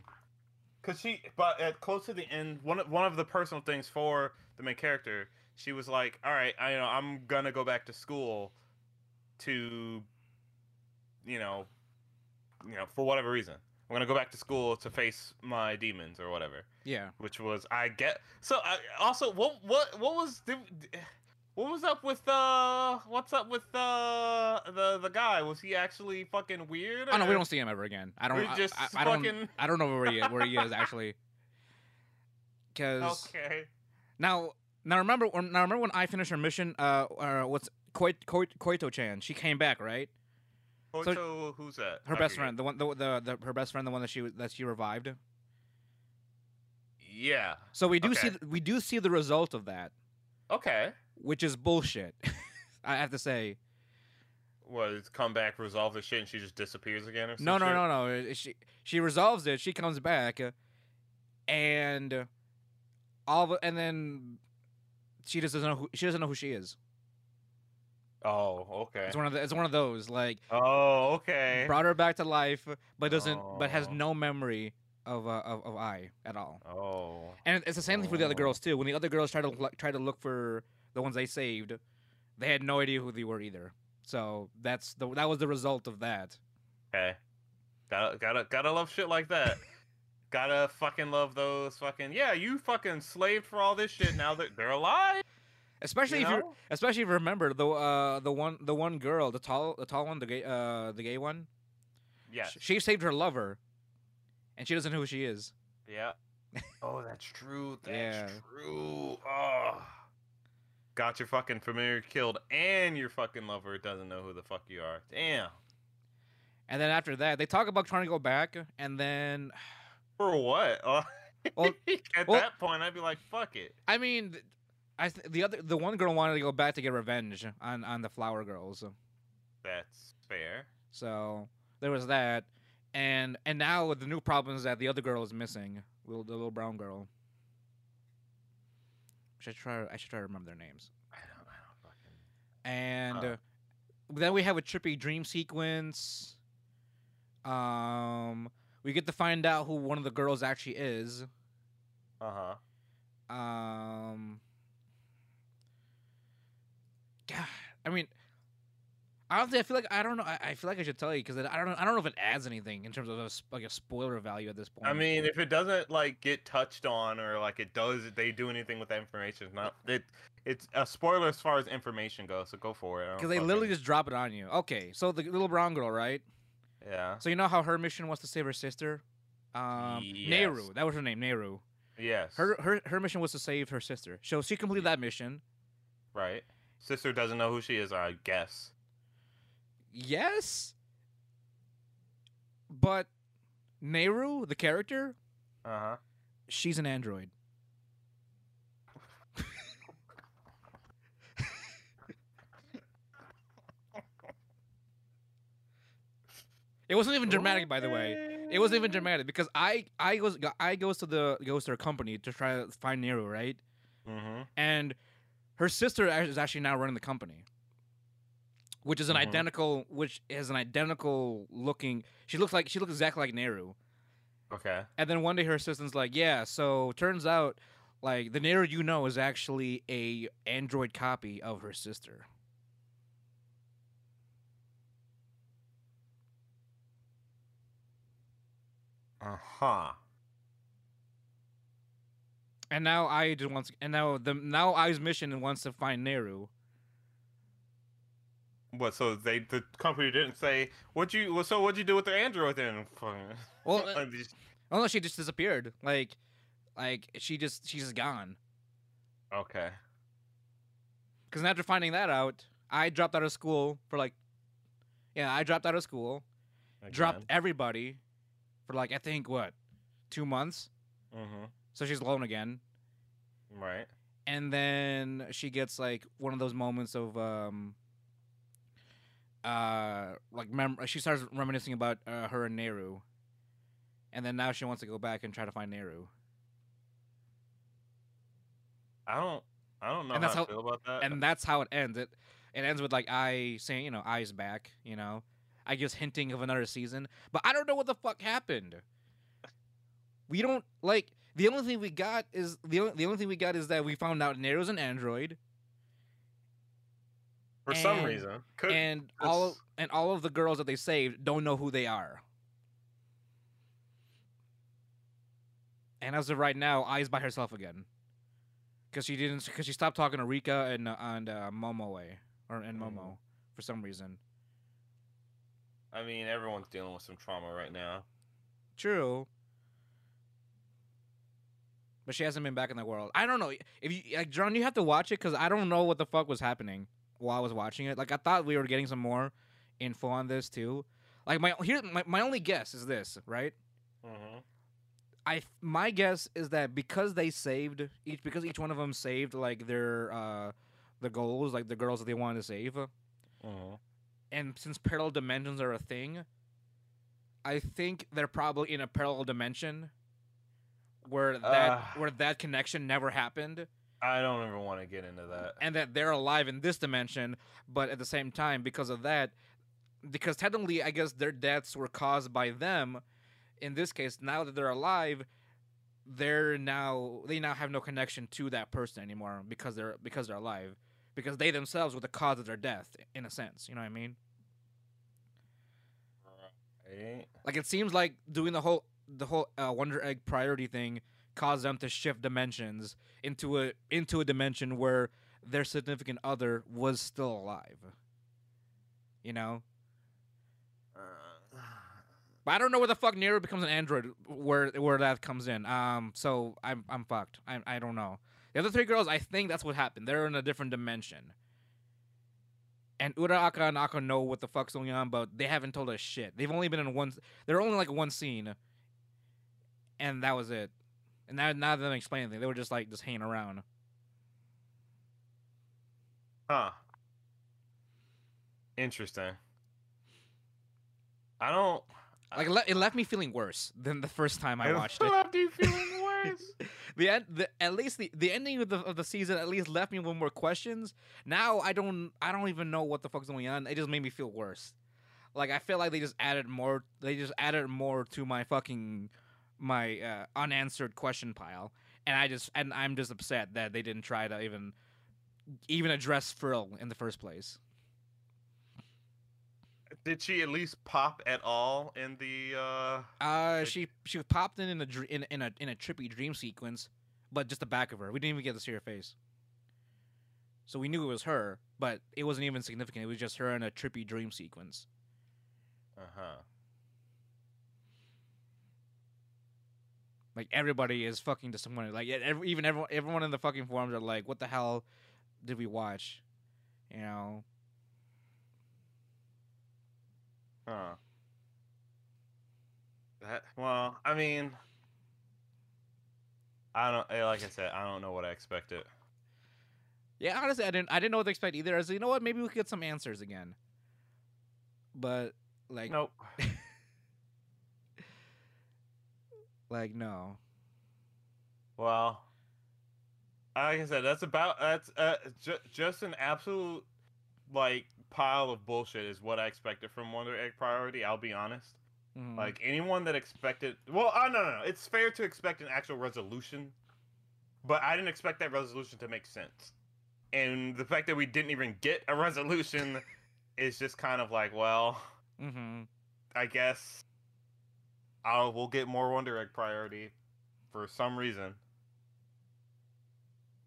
cuz she but at close to the end one of, one of the personal things for the main character she was like all right I you know I'm going to go back to school to you know you know for whatever reason I'm going to go back to school to face my demons or whatever yeah. which was I get so I also what what what was the what was up with uh what's up with uh the the guy was he actually fucking weird Oh no, we don't see him ever again. I don't. We I, just I, I don't. fucking- I don't know where he where he is actually. Because okay now, now remember, when- now remember when I finished her mission. Uh, uh what's Koi, Koi, Koito Chan? She came back, right? Koito, who's that Her I best forget. friend, the one, the, the, the her best friend, the one that she that she revived. yeah So we do see Okay. th- we do see the result of that, okay which is bullshit. Ai have to say. was come back resolve the shit and she just disappears again or No, no, shit? no, no. She she resolves it. She comes back, and all of, and then she just doesn't know who she doesn't know who she is. oh okay It's one of the, it's one of those like oh okay brought her back to life, but doesn't but has Oh. no memory of uh, of of I at all. oh And it's the same thing for the other Oh. girls too. When the other girls try to try to look for the ones they saved, they had no idea who they were either. So that's the that was the result of that. Okay. Gotta gotta gotta love shit like that. gotta fucking love those fucking yeah, you fucking slaved for all this shit now that they're alive. Especially You if you especially if you remember the uh the one the one girl the tall the tall one the gay uh the gay one Yeah. sh- she saved her lover, and she doesn't know who she is. Yeah. Oh, that's true. That's Yeah. true. Oh. Got your fucking familiar killed and your fucking lover doesn't know who the fuck you are. Damn. And then after that, they talk about trying to go back, and then For what? Well- At well- that point, I'd be like, fuck it. I mean, I th- the other the one girl wanted to go back to get revenge on on the flower girls. That's fair. So there was that, and and now with the new problem is that the other girl is missing, the little brown girl. Should I try? I should try to remember their names. I don't, I don't fucking. And Huh. uh, then we have a trippy dream sequence. Um, we get to find out who one of the girls actually is. Uh huh. Um, God, I mean, honestly, I feel like I don't know. I, I feel like I should tell you because I don't know. I don't know if it adds anything in terms of a, like a spoiler value at this point. I mean, if it doesn't like get touched on or like it does, they do anything with that information. It's not it. it's a spoiler as far as information goes. So go for it. Because they literally fucking- just drop it on you. Okay, so the little brown girl, right? yeah. So you know how her mission was to save her sister, um, Neiru. That was her name, Neiru. Yes. Her her her mission was to save her sister. So she completed that mission. right. Sister doesn't know who she is. I guess. Yes, but Neiru, the character, Uh huh. she's an android. It wasn't even dramatic, by the way. It wasn't even dramatic because I I goes I goes to the goes to her company to try to find Neiru, right? Mm-hmm. And her sister is actually now running the company, which is an Mhm. identical, which is an identical looking. She looks like she looks exactly like Neiru. Okay. And then one day her assistant's like, "Yeah, so turns out like the Neiru you know is actually a android copy of her sister." Uh huh. And now I just wants and now the now Ai's mission wants to find Neiru. What? So they the company didn't say what you. well, So what'd you do with the android then? Well, just- oh she just disappeared. Like, like she just she's just gone. okay. Because after finding that out, Ai dropped out of school for like, yeah, I dropped out of school, dropped everybody for like I think what, two months. Mm-hmm. So she's alone again, Right. and then she gets like one of those moments of um, uh, like mem- she starts reminiscing about uh, her and Neiru, and then now she wants to go back and try to find Neiru, I don't. I don't know And how that's I how- feel about that. and that's how it ends. It it ends with like I saying, you know, Ai's back, you know. I guess hinting of another season, but I don't know what the fuck happened. We don't like the only thing we got is the only, the only thing we got is that we found out Neiru's an android For some reason, could and all of, and all of the girls that they saved don't know who they are. And as of right now, Ai's by herself again. Cuz she didn't cuz she stopped talking to Rika and uh, and uh, Momo way or and Momo Mhm. for some reason. I mean, everyone's dealing with some trauma right now. True. But she hasn't been back in the world. I don't know if you like John. You have to watch it because I don't know what the fuck was happening while I was watching it. Like I thought we were getting some more info on this too. Like my here, my, my only guess is this, right? Mm-hmm. I my guess is that because they saved each because each one of them saved like their uh the goals like the girls that they wanted to save, Mm-hmm. and since parallel dimensions are a thing, I think they're probably in a parallel dimension where that Uh. where that connection never happened I don't even want to get into that. and that they're alive in this dimension but at the same time because of that because technically I guess their deaths were caused by them in this case now that they're alive they're now they now have no connection to that person anymore because they're because they're alive because they themselves were the cause of their death in a sense you know what I mean Right? Like it seems like doing the whole the whole uh, Wonder Egg priority thing caused them to shift dimensions into a into a dimension where their significant other was still alive. You know, but I don't know where the fuck Neiru becomes an android where where that comes in. Um, so I'm I'm fucked. I I don't know. The other three girls, I think that's what happened. They're in a different dimension. And Uraraka and Aka know what the fuck's going on, but they haven't told us shit. They've only been in one. They're only like one scene, and that was it. And now, now that they explain anything, they were just like just hanging around. Huh. Interesting. I don't. Like it, le- it left me feeling worse than the first time I watched it. left you feeling worse. the end, the, at least the, the ending of the of the season at least left me with more questions. Now I don't I don't even know what the fuck's going on. It just made me feel worse. Like I feel like they just added more. They just added more to my fucking my uh, unanswered question pile, and I just and I'm just upset that they didn't try to even even address Frill in the first place. Did she at least pop at all in the? uh Uh, she she popped in in a dr- in in a in a trippy dream sequence, but just the back of her. We didn't even get to see her face. so we knew it was her, but it wasn't even significant. It was just her in a trippy dream sequence. Uh huh. Like everybody is fucking disappointed. Like every, even everyone, everyone in the fucking forums are like, "What the hell did we watch?" You know. Huh. That well, I mean, I don't eh, like I said, I don't know what I expected. Yeah, honestly, I didn't. I didn't know what to expect either. I was like, you know what? Maybe we could get some answers again. But like, Nope. like no. Well, like I said, that's about that's uh, ju- just an absolute like pile of bullshit is what I expected from Wonder Egg Priority. I'll be honest. Mhm. Like anyone that expected, well, uh, no, no, no. It's fair to expect an actual resolution, but I didn't expect that resolution to make sense. And the fact that we didn't even get a resolution is just kind of like, well, Mhm. I guess I'll we'll get more Wonder Egg priority for some reason.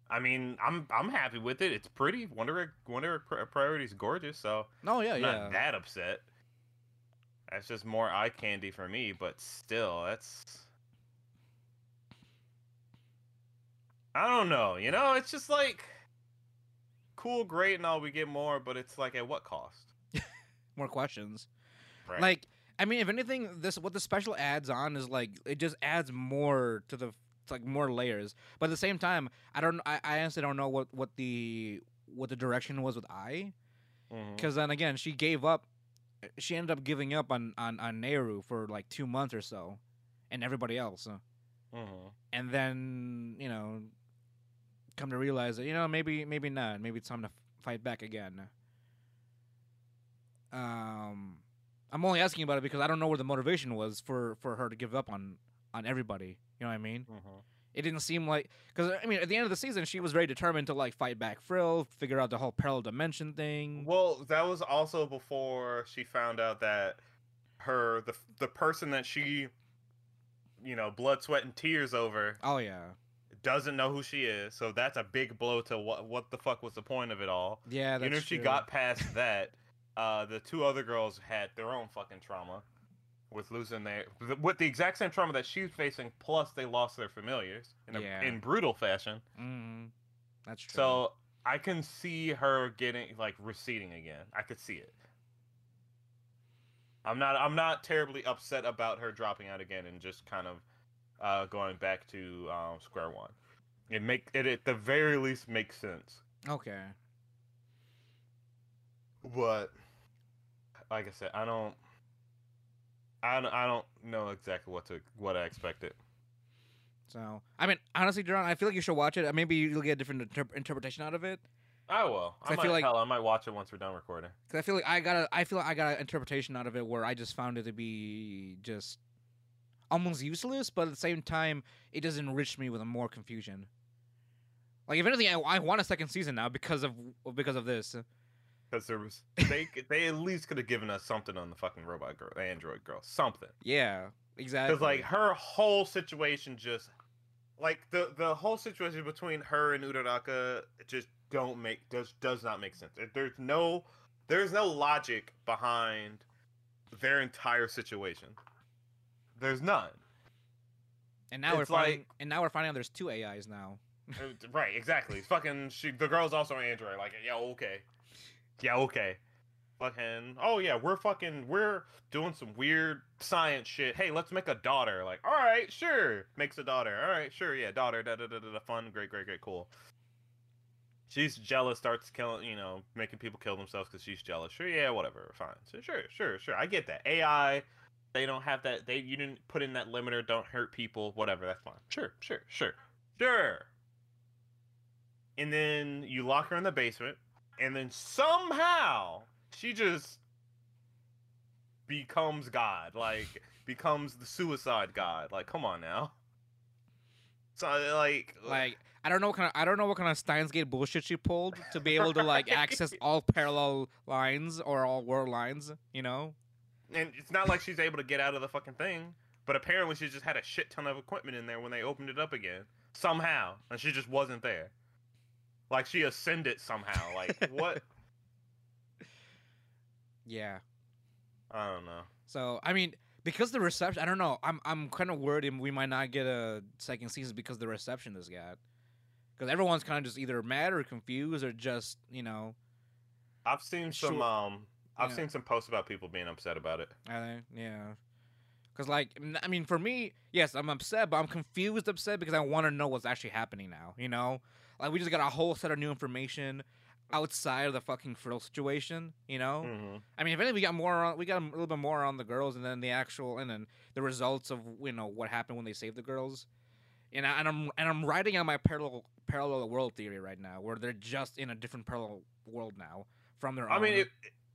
I mean, I'm I'm happy with it. It's pretty. Wonder Egg Wonder Egg pri- priority is gorgeous, so Oh yeah, I'm yeah. not that upset. That's just more eye candy for me, but still, that's I don't know. You know, it's just like cool, great, and all. We get more, but it's like at what cost? More questions. Right. Like, I mean, if anything, this what the special adds on is like it just adds more to the it's like more layers. But at the same time, I don't. I, I honestly don't know what what the what the direction was with Ai, because then again, she gave up. She ended up giving up on on on Neiru for like two months or so, and everybody else. Mhm. And then you know, come to realize that you know maybe maybe not. Maybe it's time to f- fight back again. Um, I'm only asking about it because I don't know where the motivation was for for her to give up on on everybody. You know what I mean? Mhm. It didn't seem like because I mean at the end of the season she was very determined to like fight back Frill, figure out the whole parallel dimension thing. Well, that was also before she found out that her the the person that she you know, blood, sweat and tears over Oh yeah, doesn't know who she is. So that's a big blow to what what the fuck was the point of it all. yeah. That's you know, she got past that, uh the two other girls had their own fucking trauma with losing their with the exact same trauma that she's facing plus they lost their familiars in a, Yeah. in brutal fashion. Mhm. That's true. So I can see her getting like receding again. I could see it. I'm not I'm not terribly upset about her dropping out again and just kind of uh, going back to um, square one. It make it at the very least makes sense. okay. But like I said, I don't I don't, I don't know exactly what to what I expected. So I mean, honestly, John, I feel like you should watch it. Maybe you'll get a different inter- interpretation out of it. I will. I, I might, feel like- hell, I might watch it once we're done recording. Cause I feel like I got a, I feel like I got an interpretation out of it where I just found it to be just almost useless, but at the same time, it does enrich me with more confusion. Like if anything, I, I want a second season now because of because of this. Because there was they they at least could have given us something on the fucking robot girl, the android girl, something. Yeah, exactly. Because like her whole situation just like the the whole situation between her and Uraraka just don't make does does not make sense. There's no there's no logic behind their entire situation. There's none. and now we're finding, like- and now we're finding out there's two AIs now. Uh, right, exactly. Fucking she the girl's also an android. Like, yeah, okay. Yeah, okay. Fucking oh yeah, we're fucking we're doing some weird science shit. Hey, let's make a daughter. Like, all right, sure. Makes a daughter. All right, sure, yeah, daughter, da da da da da fun, great, great, great, cool. She's jealous, starts killing, you know, making people kill themselves because she's jealous. Sure, yeah, whatever, fine. So sure, sure, sure. I get that. AI, they don't have that. They you didn't put in that limiter. Don't hurt people. Whatever, that's fine. Sure, sure, sure, sure. And then you lock her in the basement, and then somehow she just becomes God. Like becomes the suicide god. Like, come on now. So like, Like I don't know what kind of I don't know what kind of Steins Gate bullshit she pulled to be able to like Right. access all parallel lines or all world lines. You know. and it's not like she's able to get out of the fucking thing. But apparently, she just had a shit ton of equipment in there when they opened it up again somehow, and she just wasn't there. Like she ascended somehow. Like what? Yeah. I don't know. So I mean, because the reception, I don't know. I'm I'm kind of worried we might not get a second season because the reception this got. Because everyone's kind of just either mad or confused or just you know. I've seen some Sure. um I've Yeah. seen some posts about people being upset about it. I think yeah. Because like I mean, for me, yes, I'm upset, but I'm confused upset because I want to know what's actually happening now. You know, like we just got a whole set of new information outside of the fucking frill situation. You know. hmm I mean, if anything, we got more on, we got a little bit more on the girls, and then the actual, and then the results of you know what happened when they saved the girls, and, I, and I'm and I'm writing on my parallel parallel world theory right now, where they're just in a different parallel world now from their I own. mean, it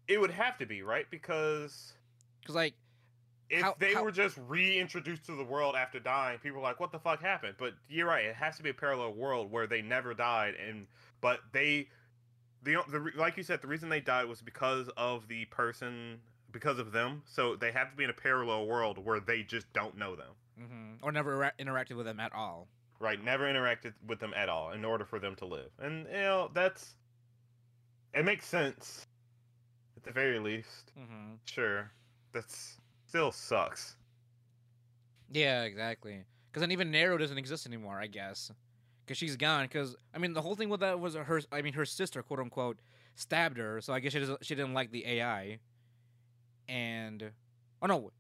it would have to be right because because like if How- they how- were just reintroduced to the world after dying, people are like, "What the fuck happened?" But you're right; it has to be a parallel world where they never died, and but they, the, the like you said, the reason they died was because of the person, because of them. So they have to be in a parallel world where they just don't know them, mhm, or never ra- interacted with them at all. right? Never interacted with them at all in order for them to live, and you know that's it makes sense at the very least. hmm Sure, that's still sucks. Yeah, exactly. Because then even Neiru doesn't exist anymore, I guess. Because she's gone. Because I mean, the whole thing with that was her. I mean, her sister, quote unquote, stabbed her. So I guess she doesn't. She didn't like the AI. And oh no,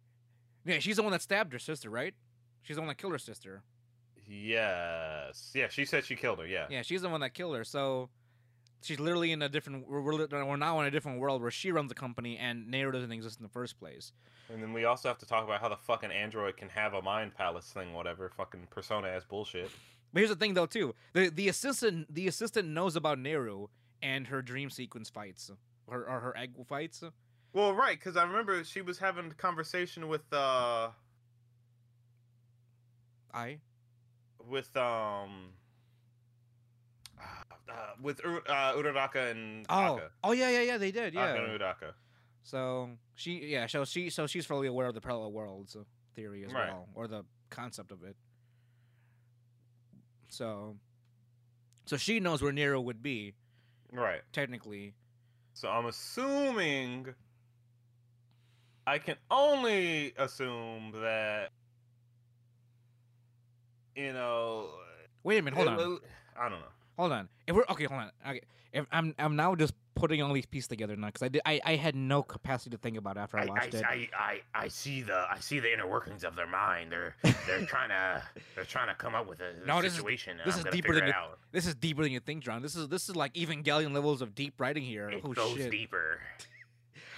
yeah, she's the one that stabbed her sister, right? She's the one that killed her sister. Yes. Yeah, she said she killed her. Yeah. Yeah, she's the one that killed her. So she's literally in a different. We're, we're, we're now in a different world where she runs the company and Neiru doesn't exist in the first place. And then we also have to talk about how the fucking android can have a mind palace thing, whatever, fucking persona ass bullshit. But here's the thing, though, too. The the assistant the assistant knows about Neiru and her dream sequence fights, or, or her egg fights. Well, right, because I remember she was having a conversation with uh I. with um uh, with uh, Uraraka and Oh. Aka. Oh yeah, yeah, yeah. They did. Yeah. Aka and Uraraka. So she, yeah, so she, so she's fully aware of the parallel worlds theory as Right. well, or the concept of it. So, so she knows where Neiru would be Right. technically. So I'm assuming I can only assume that you know Wait a minute, hold it- on, I don't know. Hold on. If we're okay, hold on. Okay, if I'm, I'm now just putting all these pieces together now because I did, I, I had no capacity to think about it after I, watched it. I, I, I see the I see the inner workings of their mind. They're they're trying to they're trying to come up with a No, this is- situation. and this is deeper than you- out. This is deeper than you think, John. This is this is like Evangelion levels of deep writing here. It oh goes shit! deeper.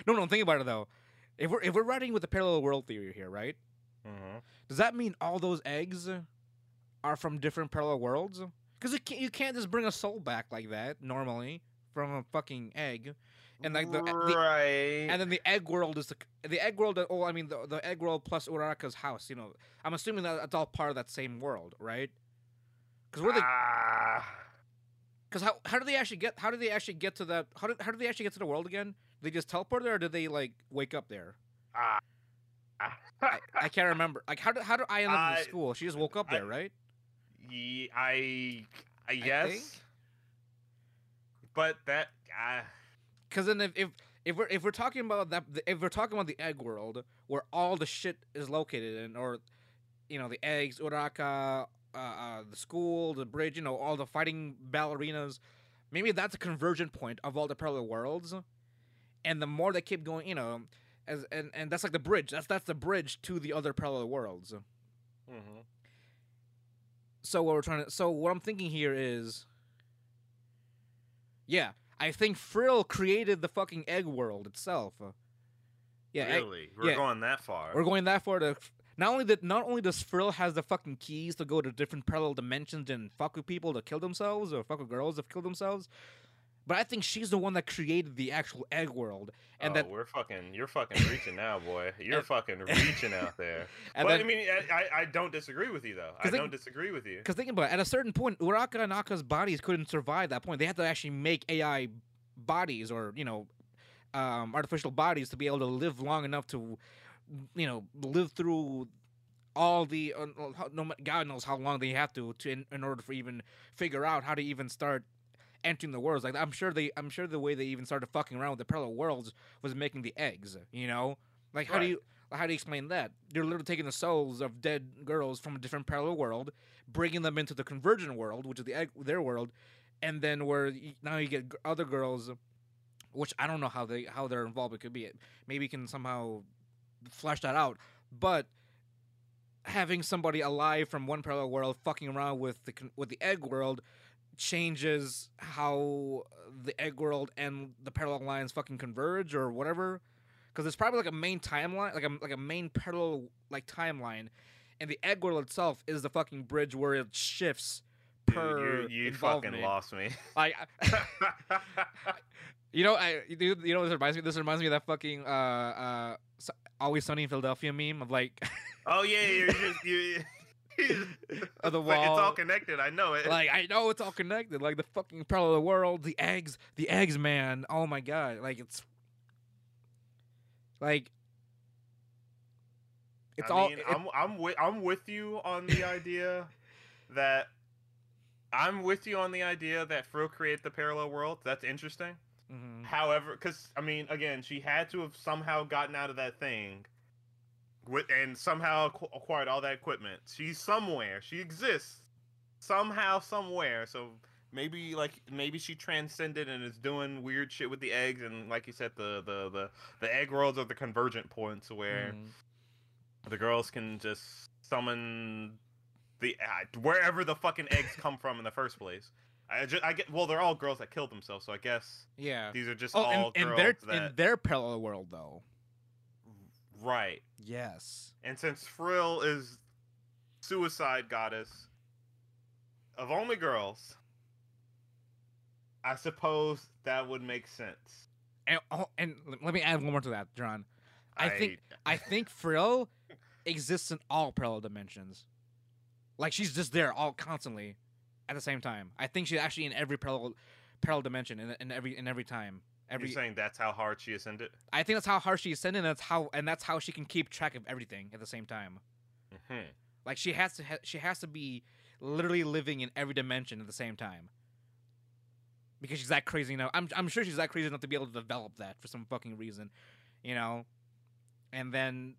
No, no, think about it though. If we're if we're writing with the parallel world theory here, right? hmm Does that mean all those eggs are from different parallel worlds? Because you can't, you can't just bring a soul back like that normally from a fucking egg, and like the, the right. and then the egg world is the the egg world. Oh, I mean the the egg world plus Uraraka's house. You know, I'm assuming that that's all part of that same world, right? Because where they Ah, because how how do they actually get how do they actually get to that how do how do they actually get to the world again? They just teleport there, or do they like wake up there? ah, ah. I, I can't remember. Like how do how do I end up I- in school? She just woke up I- there, right? Ye- I I guess. think. But that uh, Because then if, if if we're if we're talking about that if we're talking about the egg world where all the shit is located in, or you know the eggs, Uraka, uh, uh, the school, the bridge, you know all the fighting ballerinas, maybe that's a conversion point of all the parallel worlds, and the more they keep going, you know, as and and that's like the bridge. That's that's the bridge to the other parallel worlds. mhm. So what we're trying to so what i'm thinking here is yeah i think frill created the fucking egg world itself Uh, yeah egg- really, we're yeah. going that far. we're going that far to not only that not only does frill has the fucking keys to go to different parallel dimensions and fuck with people to kill themselves or fuck with girls to kill themselves but i think she's the one that created the actual egg world and oh, that we're fucking. You're fucking reaching now, boy. You're And- fucking reaching out there. but then, I mean, I, I don't disagree with you though. I they- don't disagree with you. Because think about it, at a certain point, Uraka and Aka's bodies couldn't survive that point. They had to actually make AI bodies or, you know, um, artificial bodies to be able to live long enough to, you know, live through all the, uh, no, God knows how long they have to, to in, in order for even figure out how to even start entering the worlds. Like I'm sure they, I'm sure the way they even started fucking around with the parallel worlds was making the eggs. You know, like how do you how do you explain that? They're literally taking the souls of dead girls from a different parallel world, bringing them into the convergent world, which is the egg, their world, and then where y- now you get other girls, which I don't know how they how they're involved. It could be maybe you can somehow flesh that out, but having somebody alive from one parallel world fucking around with the with the egg world changes how the egg world and the parallel lines fucking converge or whatever because it's probably like a main timeline like a like a main parallel like timeline and the egg world itself is the fucking bridge where it shifts Dude, per you you fucking lost me. like you know i you, you know this reminds me this reminds me of that fucking uh uh always sunny in philadelphia meme of like oh yeah, you're just you. Of the wall. It's all connected. I know it. like I know it's all connected. Like the fucking parallel world, the eggs, the eggs, man. Oh my god, like it's like it's I all. mean, it- I'm I'm with I'm with you on the idea that I'm with you on the idea that Frill create the parallel world. That's interesting. Mhm. However, because I mean, again, she had to have somehow gotten out of that thing, and somehow acqu- acquired all that equipment. She's somewhere. She exists somehow, somewhere. So maybe like maybe she transcended and is doing weird shit with the eggs. And like you said, the the the the egg worlds are the convergent points where Mhm. the girls can just summon the uh, wherever the fucking eggs come from in the first place. I just I get well, they're all girls that killed themselves, so I guess Yeah. these are just Oh, all in girls their that in their parallel world though. Right. Yes. And since Frill is suicide goddess of only girls, I suppose that would make sense. And oh, and l- let me add one more to that, John. I think I think Frill exists in all parallel dimensions. Like she's just there all constantly at the same time. I think she's actually in every parallel parallel dimension in, in every in every time. Every you're saying that's how hard she ascended. I think that's how hard she ascended. And that's how and that's how she can keep track of everything at the same time. hmm Like she has to ha- she has to be literally living in every dimension at the same time. Because she's that crazy enough. I'm I'm sure she's that crazy enough to be able to develop that for some fucking reason, you know. And then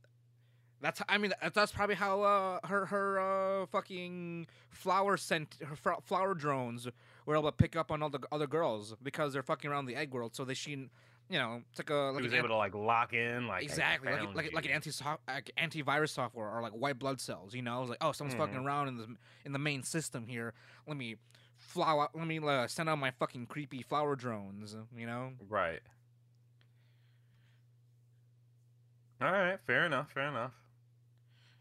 that's I mean that's, that's probably how uh, her her uh, fucking flower scent her flower drones were able to pick up on all the other girls because they're fucking around the egg world. So they she, you know, it's like a like He was an able to like lock in, like exactly like like, like an anti like antivirus software or like white blood cells. You know, it's like oh someone's fucking Mhm. around in the in the main system here. Let me flower. Let me uh, send out my fucking creepy flower drones. You know. Right. All right, fair enough, fair enough.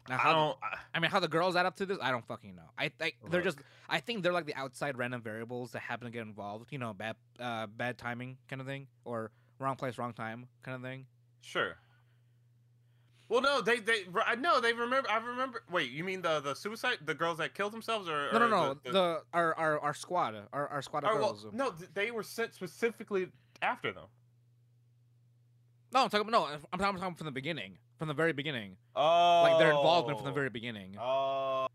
Now, I how the- don't. I, I mean, how the girls add up to this, I don't fucking know. I think they're just. I think they're like the outside random variables that happen to get involved. You know, bad, uh, bad timing kind of thing, or wrong place, wrong time kind of thing. sure. Well, no, they they I know they remember. I remember. Wait, you mean the the suicide, the girls that killed themselves, or No, no, or no. The, The, our, our our squad, our our squad of oh, well, girls. no, they were sent specifically after them. No, I'm talking. No, I'm talking, I'm talking from the beginning, from the very beginning. Oh, Like their involvement from the very beginning. Oh,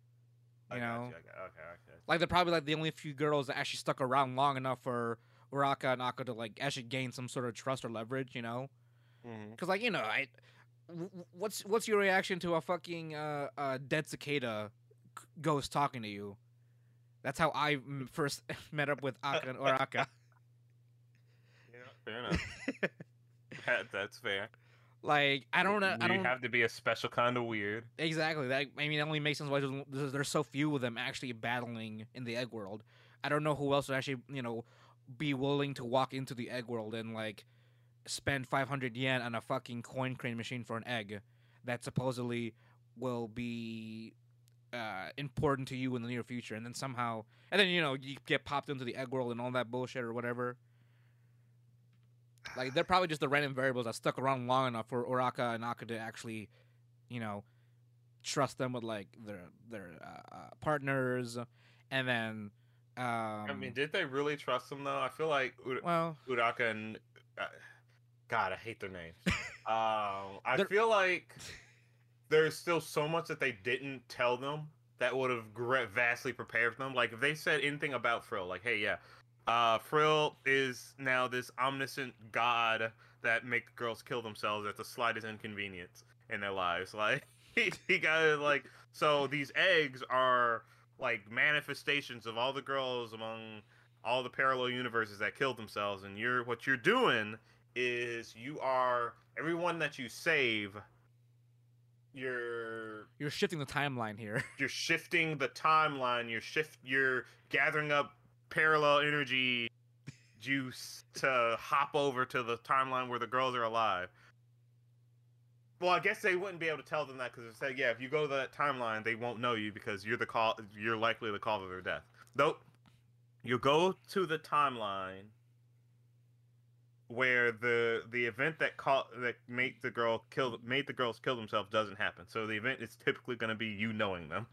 You know? Got- okay, okay. Like they're probably like the only few girls that actually stuck around long enough for Uraka and Akka to like actually gain some sort of trust or leverage, you know? Because like you know, I, what's what's your reaction to a fucking uh, uh dead cicada ghost talking to you? That's how I mm, first met up with Akka and Uraka. Yeah, fair enough. that, that's fair. Like I don't know. I You don't have to be a special kind of weird. exactly. That I mean, it only makes sense why there's, there's there's so few of them actually battling in the egg world. I don't know who else would actually you know be willing to walk into the egg world and like spend 500 yen on a fucking coin crane machine for an egg that supposedly will be uh, important to you in the near future, and then somehow, and then you know you get popped into the egg world and all that bullshit or whatever. Like they're probably just the random variables that stuck around long enough for Uraka and Akka to actually, you know, trust them with like their their uh, uh, partners, and then. Um, I mean, did they really trust them though? I feel like Ud- well, Udaka and uh, God, I hate their names. um, I feel like there's still so much that they didn't tell them that would have vastly prepared them. Like if they said anything about Frill, like, hey, yeah, Uh, Frill is now this omniscient god that makes girls kill themselves at the slightest inconvenience in their lives. Like he, he got like so these eggs are like manifestations of all the girls among all the parallel universes that killed themselves, and you're what you're doing is you are everyone that you save. You're You're shifting the timeline here. you're shifting the timeline. You're shift. You're gathering up parallel energy juice to hop over to the timeline where the girls are alive. Well, I guess they wouldn't be able to tell them that because they said, yeah, if you go to that timeline, they won't know you because you're the call. You're likely the cause of their death. Nope. You go to the timeline where the the event that caught that made the girl kill made the girls kill themselves doesn't happen. So the event is typically going to be you knowing them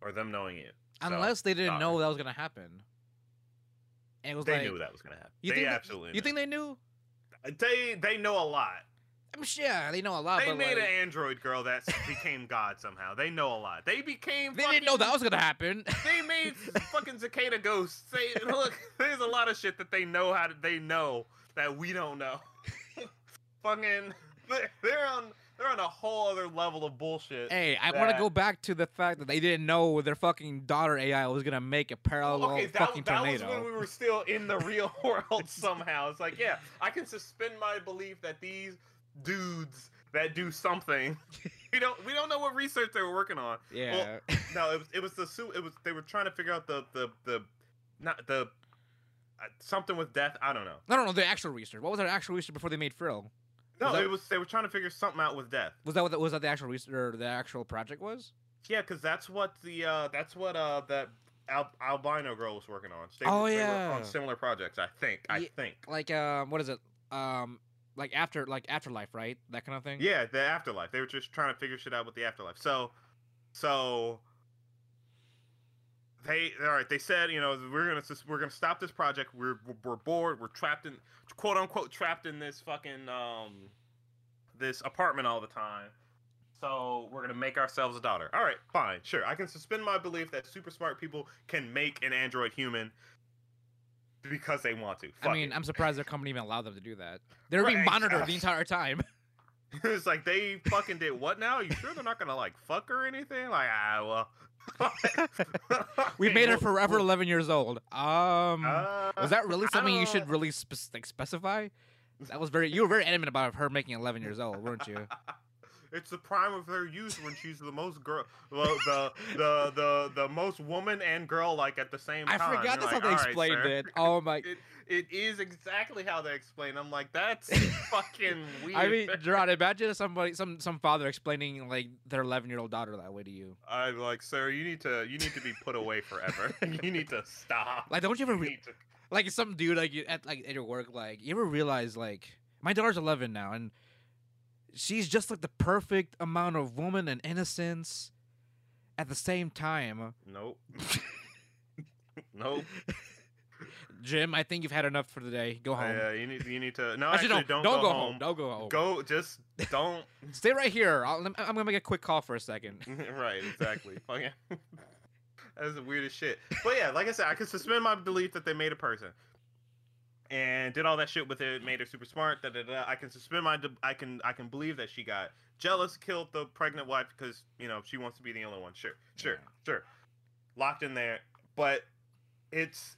or them knowing you. So, Unless they didn't know that was gonna happen. And it was they like, knew that was going to happen. You they think absolutely. you knew. think they knew? Uh, they they know a lot. I'm sure yeah, they know a lot. they but made like, an android girl that became God somehow. They know a lot. They became. they didn't know that was gonna happen. They made fucking cicada ghosts. They look. There's a lot of shit that they know how to. They know that we don't know. fucking. They're on. They're on a whole other level of bullshit. hey, I want to go back to the fact that they didn't know their fucking daughter AI was gonna make a parallel okay, that, fucking that was tornado. when we were still in the real world somehow. It's like, yeah, I can suspend my belief that these dudes that do something. we don't we don't know what research they were working on. yeah. No, it was it was the suit. it was they were trying to figure out the the the not the uh, something with death. I don't know. no, no, no. The actual research. What was their actual research before they made Frill? No, that- it was they were trying to figure something out with death. Was that what the, was that the actual research or the actual project was? Yeah, because that's what the uh that's what uh that al- albino girl was working on. They, Oh, they were yeah. on similar projects. I think. I Ye- think. Like um, what is it? Um, like after like afterlife, right? That kind of thing. Yeah, the afterlife. They were just trying to figure shit out with the afterlife. So, so they all right. They said, you know, we're gonna we're gonna stop this project. We're we're bored. We're trapped in quote unquote trapped in this fucking um this apartment all the time. So we're gonna make ourselves a daughter. All right, fine, sure. I can suspend my belief that super smart people can make an android human because they want to. I mean, it. I'm surprised their company even allowed them to do that. They're being Right, monitored the entire time. it's like they fucking did what now? You sure they're not gonna like fuck or anything? Like ah well. We Okay, made her forever 11 years old. Um, uh, was that really something you should really spe- like specify? That was very. You were very adamant about her making 11 years old, weren't you? It's the prime of her youth when she's the most girl, well, the the the the most woman and girl like at the same time. I forgot You're that's like, how they explained sir." it. Oh my! It, it is exactly how they explain. I'm like, that's fucking weird. I mean, Gerard, imagine somebody, some some father explaining like their 11 year old daughter that way to you. I'm like, sir, you need to you need to be put away forever. you need to stop. Like, don't you ever You re- need like some dude like you- at like at your work like you ever realize like my daughter's 11 now and she's just like the perfect amount of woman and innocence at the same time Nope. nope. jim i think you've had enough for the day go home Yeah, you need you need to. No, actually, actually, don't, don't go, go home. don't go home Go, just don't. stay right here I'll, i'm gonna make a quick call for a second right, exactly. Oh, Fucking. That's the weirdest shit. But yeah, like I said, I can suspend my belief that they made a person. And did all that shit with it, made her super smart. Da, da, da. I can suspend my. I can. I can believe that she got jealous, killed the pregnant wife because you know she wants to be the only one. Sure, sure, Yeah. sure. Locked in there, but it's.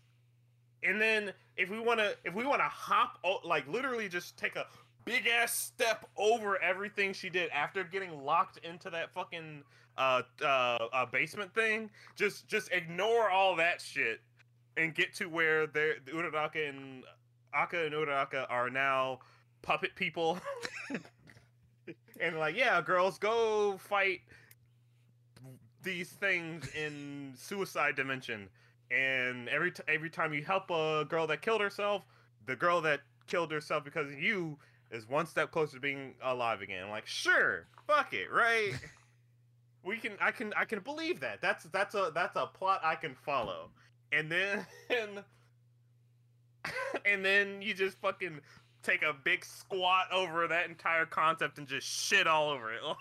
And then if we want to, if we want to hop, like literally just take a big ass step over everything she did after getting locked into that fucking uh, uh, uh basement thing. Just just ignore all that shit and get to where they're the Uraraka and Aka and Uraraka are now puppet people. and like, yeah, girls, go fight these things in suicide dimension. And every t- every time you help a girl that killed herself, the girl that killed herself because of you is one step closer to being alive again. I'm like, sure, fuck it, right? we can, I can, I can believe that. That's that's a that's a plot I can follow. And then and then you just fucking take a big squat over that entire concept and just shit all over it.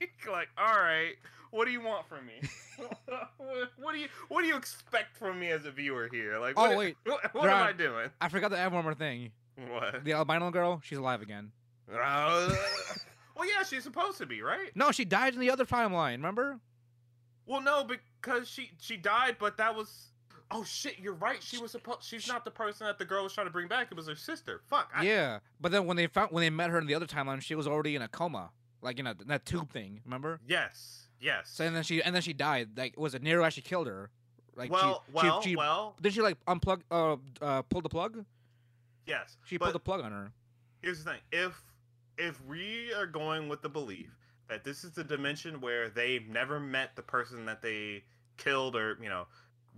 Like, like all right, what do you want from me? what, what do you what do you expect from me as a viewer here? Like, Oh, wait. what, what am I doing? I forgot to add one more thing. What? The albino girl, she's alive again. Well, yeah, she's supposed to be, right? No, she died in the other timeline. Remember? Well, no, because she she died, but that was. Oh shit! You're right. She was supposed. She's not the person that the girl was trying to bring back. It was her sister. Fuck. I, yeah, but then when they found when they met her in the other timeline, she was already in a coma, like in a in that tube thing. Remember? Yes. Yes. So and then she and then she died. Like was it Neiru actually killed her? Like well, she, well, she, she, well. did she like unplug uh uh pull the plug? Yes. She pulled the plug on her. here's the thing: if if we are going with the belief that this is the dimension where they've never met the person that they killed or you know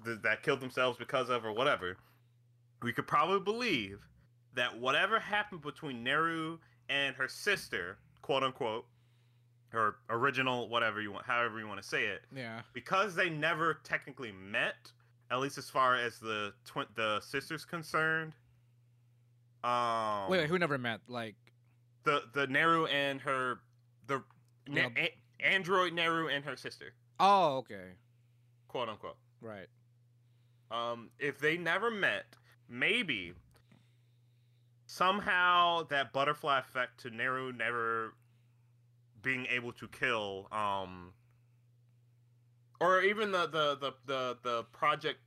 th- that killed themselves because of or whatever, we could probably believe that whatever happened between Neiru and her sister, quote unquote, her original whatever you want, however you want to say it, Yeah. because they never technically met, at least as far as the twin the sisters concerned. Um, wait, wait, who never met? Like the the Neiru and her the. Na- a- android Neiru and her sister, oh okay, quote unquote. right. Um, if they never met, maybe somehow that butterfly effect to Neiru never being able to kill, um, or even the the the the, the project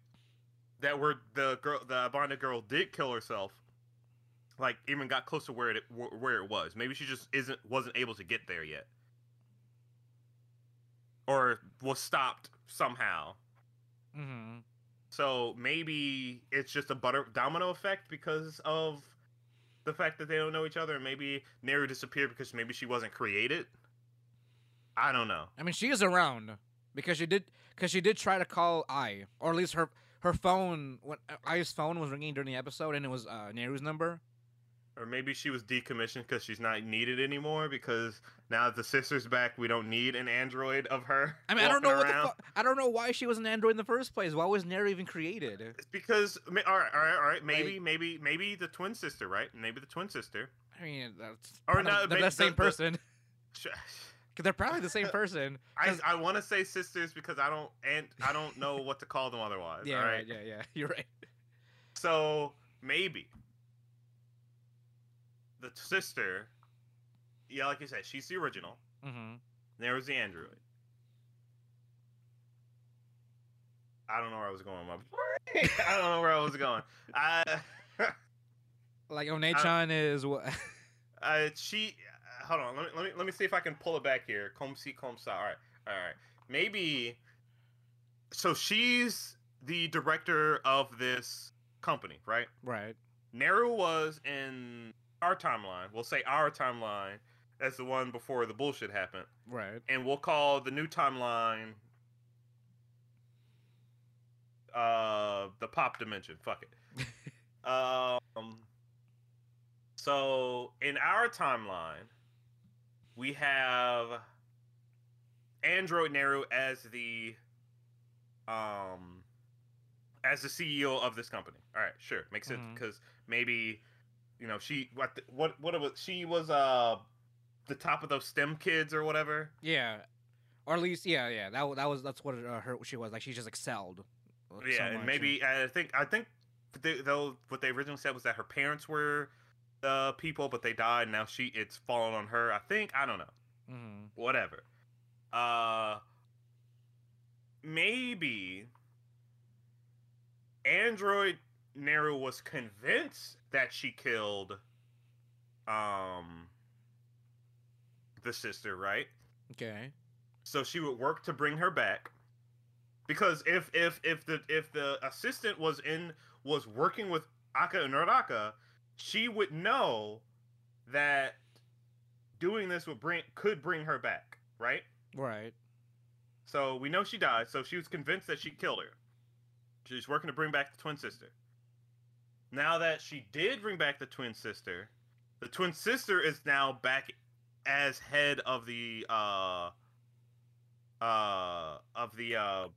that where the girl the Abanda girl did kill herself, like even got close to where it where it was. Maybe she just isn't wasn't able to get there yet, or was stopped somehow. Mm-hmm. So maybe it's just a butter domino effect because of the fact that they don't know each other, maybe Neiru disappeared because maybe she wasn't created. I don't know. I mean, she is around because she did because she did try to call Ai, or at least her her phone when Ai's phone was ringing during the episode, and it was uh, Neiru's number. Or maybe she was decommissioned because she's not needed anymore. Because now that the sister's back, we don't need an android of her. I mean, I don't know walking what the fu- I don't know why she was an android in the first place. Why was Neiru even created? It's because all right, all right, all right. Maybe, Like- maybe, maybe the twin sister, right? Maybe the twin sister. I mean, that's Or probably no, the, the the- same the- person. Sh- Because they're probably the same person. I, 'Cause- I want to say sisters because I don't and I don't know what to call them otherwise. yeah, right. Yeah, yeah. You're right. So maybe the sister, yeah, like you said, she's the original. Mm-hmm. There was the android. I don't know where I was going. My I don't know where I was going. I, Like One-chan is what? uh, she. Hold on. Let me, let me let me see if I can pull it back here. Come see, come saw. All right, all right. Maybe. So she's the director of this company, right? right. Neiru was in our timeline. We'll say our timeline as the one before the bullshit happened, Right. and we'll call the new timeline uh the pop dimension. Fuck it. um. So in our timeline, we have Android Neiru as the um as the CEO of this company. All right, sure, makes sense because maybe you know she what what what it was she was uh the top of those STEM kids or whatever. Yeah. Or at least, yeah, yeah. That that was that's what uh, her she was like. She just excelled. uh, so yeah, and maybe I think I think they, though what they originally said was that her parents were the people, but they died. Now she it's fallen on her. I think I don't know. Mhm. whatever. Uh maybe Android Neiru was convinced that she killed um the sister, right? Okay. So she would work to bring her back. Because if if if the if the assistant was in was working with Aka and Nordaka, she would know that doing this would bring could bring her back, right? Right. So we know she died, so she was convinced that she killed her. She's working to bring back the twin sister. Now that she did bring back the twin sister, the twin sister is now back as head of the uh uh of the uh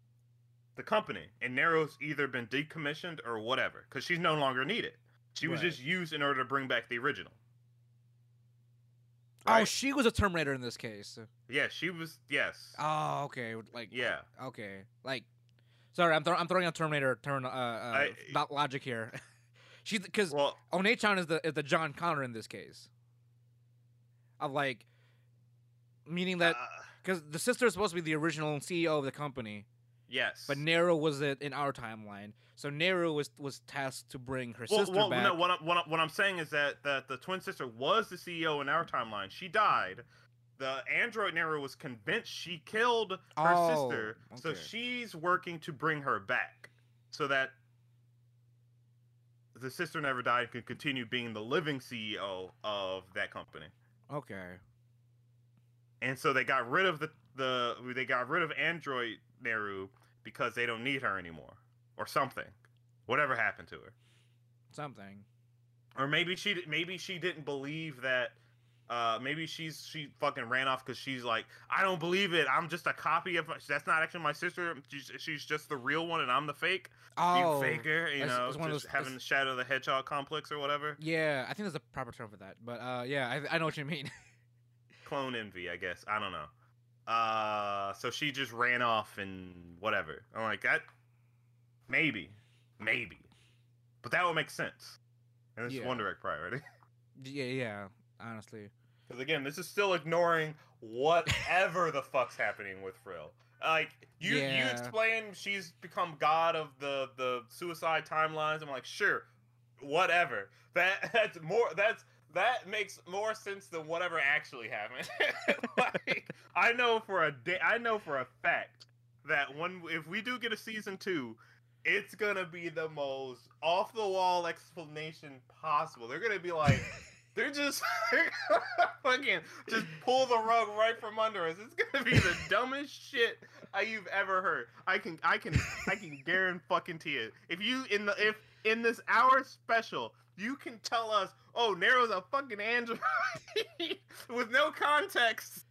the company. And Neiru's either been decommissioned or whatever, because she's no longer needed. She was Right. just used in order to bring back the original. Oh, she was a Terminator in this case. yeah, she was. Yes. Oh, okay. Like yeah. Okay. Like, sorry, I'm, throw I'm throwing a Terminator turn uh, uh I- not logic here. She's because Well, Onechan is the is the John Connor in this case. Of like, meaning that uh, because the sister is supposed to be the original CEO of the company, yes. but Neiru was it in our timeline. So Neiru was was tasked to bring her well, sister well, back. no, what, I'm, what, I'm, what I'm saying is that, that the twin sister was the CEO in our timeline. She died. The android Neiru was convinced she killed her Oh, sister, so she's working to bring her back, so that the sister never died could continue being the living CEO of that company. okay. And so they got rid of the the they got rid of Android Neiru because they don't need her anymore, or something. Whatever happened to her, Something. or maybe she maybe she didn't believe that. Uh, maybe she's she fucking ran off because she's like, I don't believe it. I'm just a copy of. My, that's not actually my sister. She's, she's just the real one, and I'm the fake. Oh, you faker. You it's- know, it's just those- having the Shadow of the Hedgehog complex or whatever. yeah. I think there's a proper term for that, but uh, yeah, I, I know what you mean. clone envy, I guess. I don't know. Uh, so she just ran off and whatever. I'm like that. Maybe, maybe, but that would make sense. And this is Wonder Egg Priority. yeah, yeah. Honestly. Because again, this is still ignoring whatever the fuck's happening with Frill. Like you, you explain she's become god of the the suicide timelines. I'm like, sure, whatever. That that's more. That's that makes more sense than whatever actually happened. like, I know for a day. I know for a fact that when if we do get a season two, it's gonna be the most off the wall explanation possible. They're gonna be like. They're just fucking just pull the rug right from under us. It's gonna be the dumbest shit I you've ever heard. I can I can I can guarantee fucking to you. If you in the if in this hour special you can tell us, oh, Neiru's a fucking android with no context.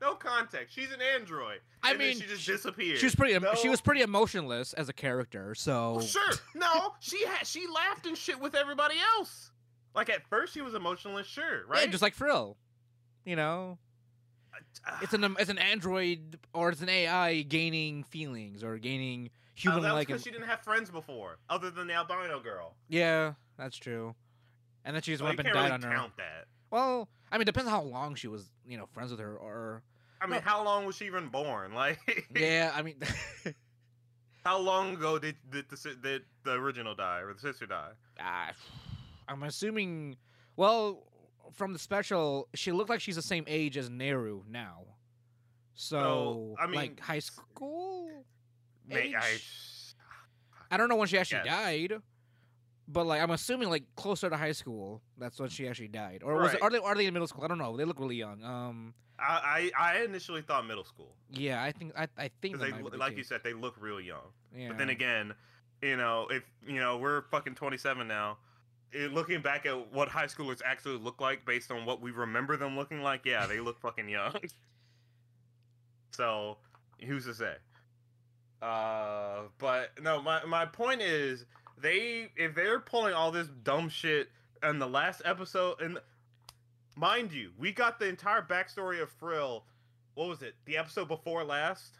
No context. She's an android. I mean, she just she- disappeared. She was pretty. em- She was pretty emotionless as a character. So Well, sure. No, she had she laughed and shit with everybody else. Like at first she was emotionless, sure, right? yeah, just like Frill. You know, it's an it's an android or it's an AI gaining feelings or gaining Oh, human that was like. because she didn't have friends before, other than the albino girl. yeah, that's true. And then she just So went up and died really on her. count that. Well, I mean, depends how long she was, you know, friends with her, or I mean, No. how long was she even born? Like, yeah. I mean, how long ago did did the did the original die or the sister die? ah, I'm assuming. Well, from the special, she looked like she's the same age as Neiru now. So, I mean, like high school. May I? I don't know when she actually died, but like I'm assuming like closer to high school. That's when she actually died, or was it, are they are they in middle school? I don't know. They look really young. Um, I I, I initially thought middle school yeah, I think I I think they the like you said they look real young. Yeah. But then again, you know, if you know we're fucking 27 now, eh, looking back at what high schoolers actually look like based on what we remember them looking like, yeah, they look fucking young. so, who's to say? Uh, but no, my my point is they if they're pulling all this dumb shit in the last episode and mind you, we got the entire backstory of Frill. What was it? The episode before last?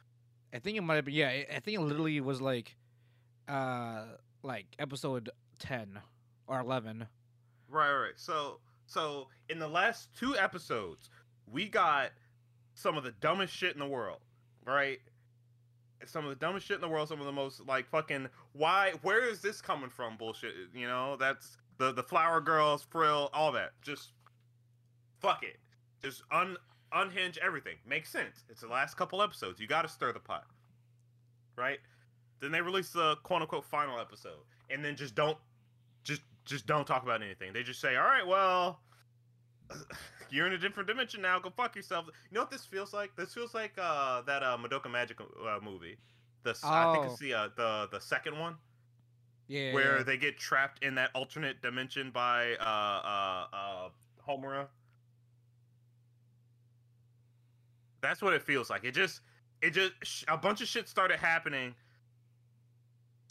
I think it might have been. Yeah, I- I think it literally was like, uh, like episode ten or eleven. Right, right. So, so in the last two episodes, we got some of the dumbest shit in the world, right? Some of the dumbest shit in the world. Some of the most like fucking why? Where is this coming from? Bullshit. You know, that's the the flower girls, frill, all that. Just fuck it. Just un unhinge everything. Makes sense. It's the last couple episodes. You got to stir the pot, right? Then they release the quote unquote final episode, and then just don't just don't talk about anything. They just say, "All right, well, you're in a different dimension now. Go fuck yourself." You know what this feels like? This feels like uh, that uh, Madoka Magic uh, movie. The s I think Oh. it's the uh, the the second one Yeah. where yeah. they get trapped in that alternate dimension by uh uh uh Homura. That's what it feels like. It just it just a bunch of shit started happening.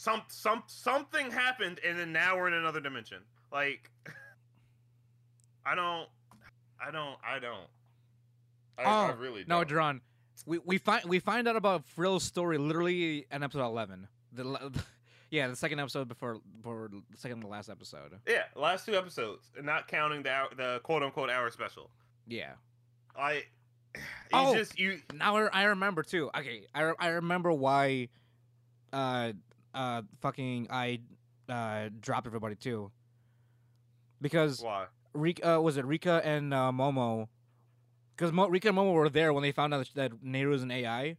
Some some something happened and then now we're in another dimension. Like, I don't, I don't, I don't. I, I Oh, really No, don't. Duran, we we find we find out about Frill's story literally in episode eleven. The yeah, the second episode before before the second to last episode. yeah, last two episodes, not counting the hour, the quote unquote hour special. Yeah. I, Oh. just you. Now I I remember too. Okay, I, I remember why, uh, uh, fucking I, uh, dropped everybody too. Because Why? Rika uh, was it Rika and uh, Momo? Because Mo- Rika and Momo were there when they found out that Neiru is an AI,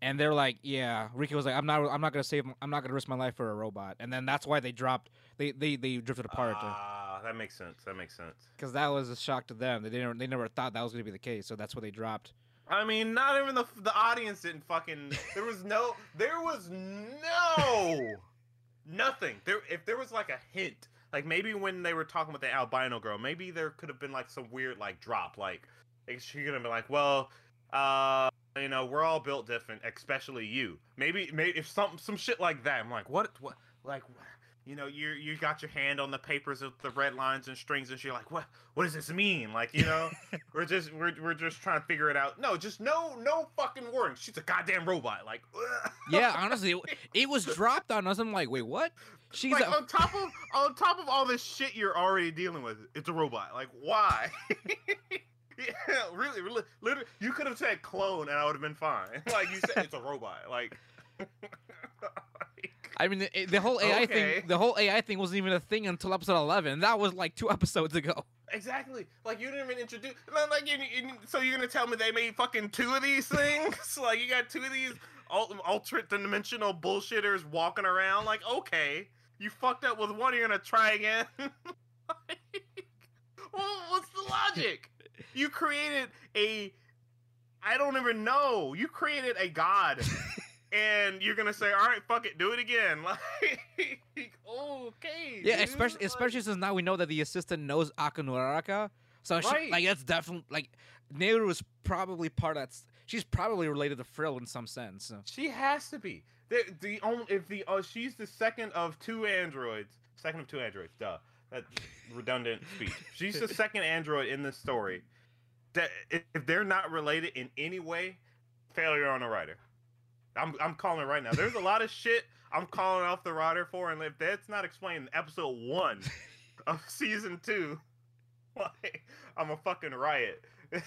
and they're like, "Yeah." Rika was like, "I'm not. I'm not gonna save. I'm not gonna risk my life for a robot." And then that's why they dropped. They they they drifted apart. Ah, that makes sense. That makes sense. Because that was a shock to them. They didn't. They never thought that was gonna be the case. So that's why they dropped. I mean, not even the the audience didn't fucking. There was no. There was no. Nothing. There. If there was like a hint, like maybe when they were talking with the albino girl, maybe there could have been like some weird like drop, like like, she could have been like, well, uh, you know, we're all built different, especially you. Maybe, maybe if some some shit like that. I'm like, what, what, like. You know, you you got your hand on the papers with the red lines and strings, and you're like, "What? What does this mean?" Like, you know, we're just we're, we're just trying to figure it out. No, just no no fucking wording. She's a goddamn robot. Like, Yeah, honestly, it, it was dropped on us. I'm like, wait, what? She's like a, on top of on top of all this shit you're already dealing with, it's a robot. Like, why? yeah, really, really, literally, you could have said clone, and I would have been fine. Like you said, it's a robot. Like, I mean, the, the whole AI Okay. thing. The whole AI thing wasn't even a thing until episode 11. That was like two episodes ago. exactly. Like you didn't even introduce. Like, you, you, so you're gonna tell me they made fucking two of these things? like, you got two of these al- alternate dimensional bullshitters walking around? Like, okay, you fucked up with one. You're gonna try again. Like, well, what's the logic? You created a. I don't even know. You created a god. And you're gonna say, "All right, fuck it, do it again." Like, okay. Yeah, dude. especially Like- especially since now we know that the assistant knows Akanuraka. So she, like that's definitely like Neiru is probably part of that. She's probably related to Frill in some sense. so. She has to be. The the only if the uh, she's the second of two androids. Second of two androids. Duh. That redundant speech. She's the second android in this story. That if if they're not related in any way, failure on the writer. I'm I'm calling right now. There's a lot of shit I'm calling off the writer for, and if that's not explained in episode one of season two, like I'm a fucking riot. this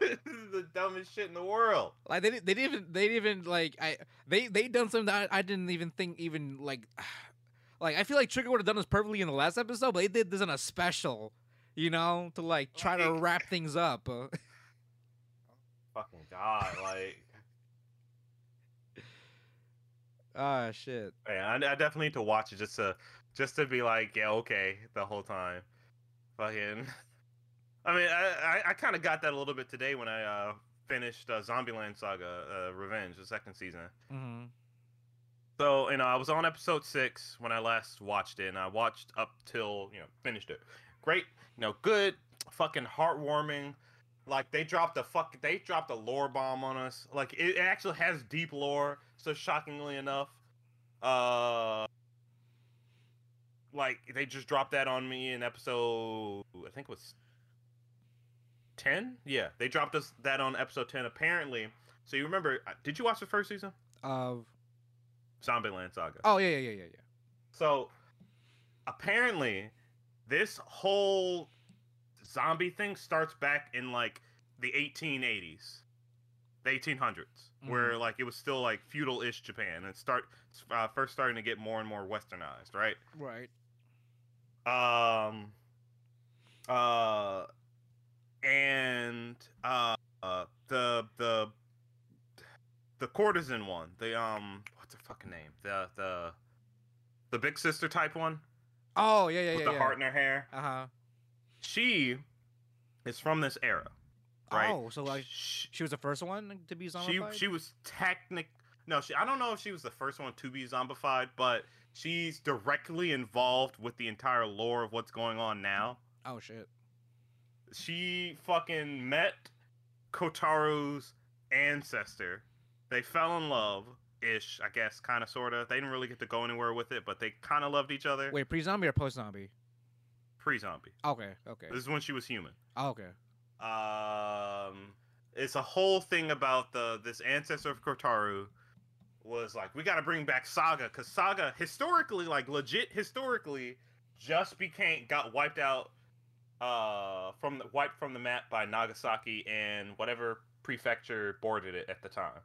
is the dumbest shit in the world. Like they didn't- they didn't even they didn't even like I they they done something that I, I didn't even think even like like I feel like Trigger would have done this perfectly in the last episode, but they did this in a special, you know, to like try to wrap things up. Fucking god, like Ah shit. Yeah, I, I definitely need to watch it just to just to be like, yeah, okay, the whole time. Fucking. I mean, I I, I kind of got that a little bit today when I uh finished uh, Zombieland Saga uh, Revenge, the second season. hmm So you know, I was on episode six when I last watched it, and I watched up till you know finished it. Great, you know, good, fucking heartwarming. Like they dropped a fuck, they dropped a lore bomb on us. Like it actually has deep lore. So shockingly enough, uh, like they just dropped that on me in episode, I think it was ten. Yeah, they dropped us that on episode ten. Apparently, so you remember? uh, Did you watch the first season? Of Zombieland Saga. oh yeah yeah yeah yeah yeah. So apparently, this whole zombie thing starts back in like the 1880s, the 1800s, where like it was still like feudal-ish Japan, and start uh, first starting to get more and more westernized, right? Right. Um, uh, and uh, uh, the the the courtesan one, the um, what's her fucking name? The the the big sister type one Oh yeah yeah with yeah. the yeah. heart in her hair. Uh huh. She is from this era, right? Oh, so like Sh- she was the first one to be she zombified. she was technic. No, she. I don't know if she was the first one to be zombified, but she's directly involved with the entire lore of what's going on now. oh shit. She fucking met Kotaro's ancestor. They fell in love, ish, I guess, kind of, sort of. They didn't really get to go anywhere with it, but they kind of loved each other. Wait, pre-zombie or post-zombie? Pre-zombie. Okay, okay, This is when she was human. okay. Um, it's a whole thing about the this ancestor of Kotaro was like, we got to bring back Saga because Saga historically, like legit historically, just became got wiped out, uh, from the wiped from the map by Nagasaki and whatever prefecture boarded it at the time.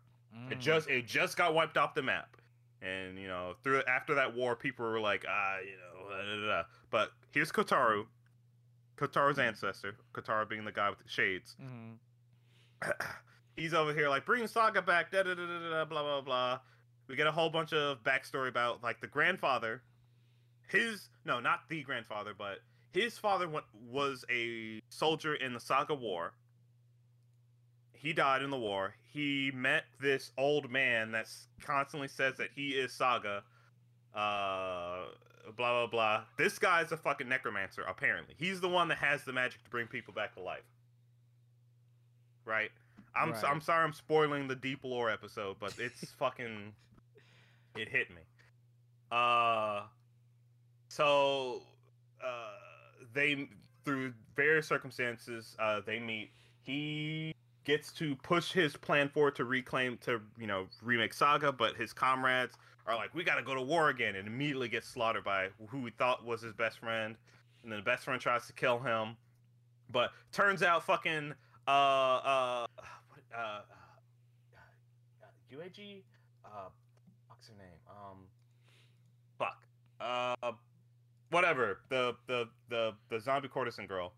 It Mm. just it just got wiped off the map, and you know through after that war, people were like, ah, you know, da, da, da. but here's Kotaro, Kotaro's ancestor, Kotaru being the guy with the shades. Mhm. He's over here like bring Saga back, da da da da da, blah blah blah. We get a whole bunch of backstory about like the grandfather, his no, not the grandfather, but his father wa- was a soldier in the Saga War. He died in the war. He met this old man that constantly says that he is Saga. Uh, blah blah blah. This guy's a fucking necromancer. Apparently, he's the one that has the magic to bring people back to life. Right. I'm Right. I'm sorry I'm spoiling the deep lore episode, but it's fucking it hit me. Uh so uh they through various circumstances uh they meet. He gets to push his plan forward to reclaim to you know remake Saga, but his comrades are like, "We got to go to war again," and immediately gets slaughtered by who he thought was his best friend, and then the best friend tries to kill him, but turns out fucking uh uh what uh, uh UAG uh what's her name? Um fuck. Uh whatever. The the the the zombie courtesan girl.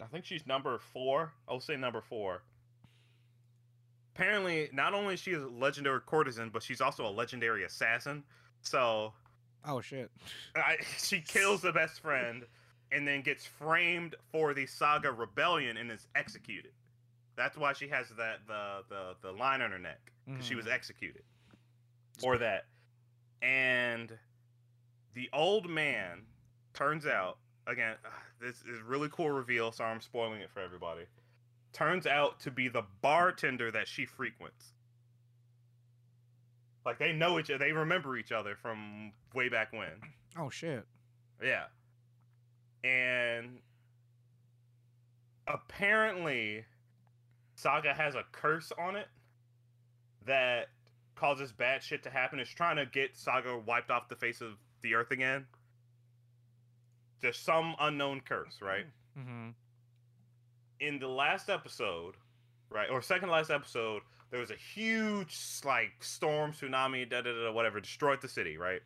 I think she's number four. I'll say number four. Apparently, not only is she a legendary courtesan, but she's also a legendary assassin. So Oh shit. I, she kills the best friend and then gets framed for the Saga rebellion and is executed. That's why she has that the the the line on her neck 'cause she was Mhm. executed for that. And the old man turns out again. This is a really cool reveal. Sorry, I'm spoiling it for everybody. Turns out to be the bartender that she frequents. Like they know each other. They remember each other from way back when. Oh shit. Yeah. And apparently Saga has a curse on it that causes bad shit to happen. It's trying to get Saga wiped off the face of the earth again. There's some unknown curse, right? Mm-hmm. In the last episode, right, or second last episode, there was a huge like storm, tsunami, da da da, whatever, destroyed the city, right?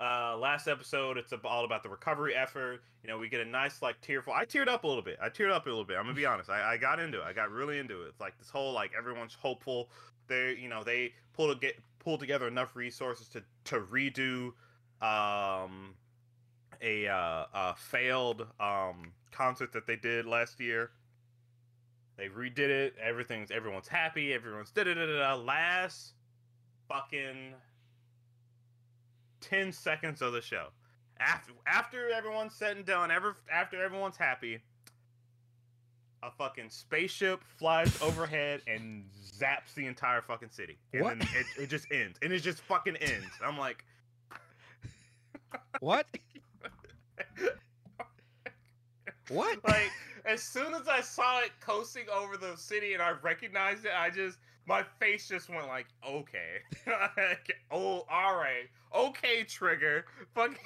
Uh, last episode, it's all about the recovery effort. You know, we get a nice like tearful. I teared up a little bit. I teared up a little bit. I'm gonna be honest. I, I got into it. I got really into it. It's like this whole like everyone's hopeful. They, you know, they pull to get pull together enough resources to to redo um a uh, a failed um concert that they did last year. They redid it. Everything's everyone's happy. Everyone's da da da da. Last fucking ten seconds of the show. After after everyone's said and done, ever after everyone's happy, a fucking spaceship flies overhead and zaps the entire fucking city. And What? then it, it just ends. And it just fucking ends. I'm like, What? What? like as soon as I saw it coasting over the city and I recognized it, I just my face just went like, okay, Like, oh, all right, okay, trigger, fuck,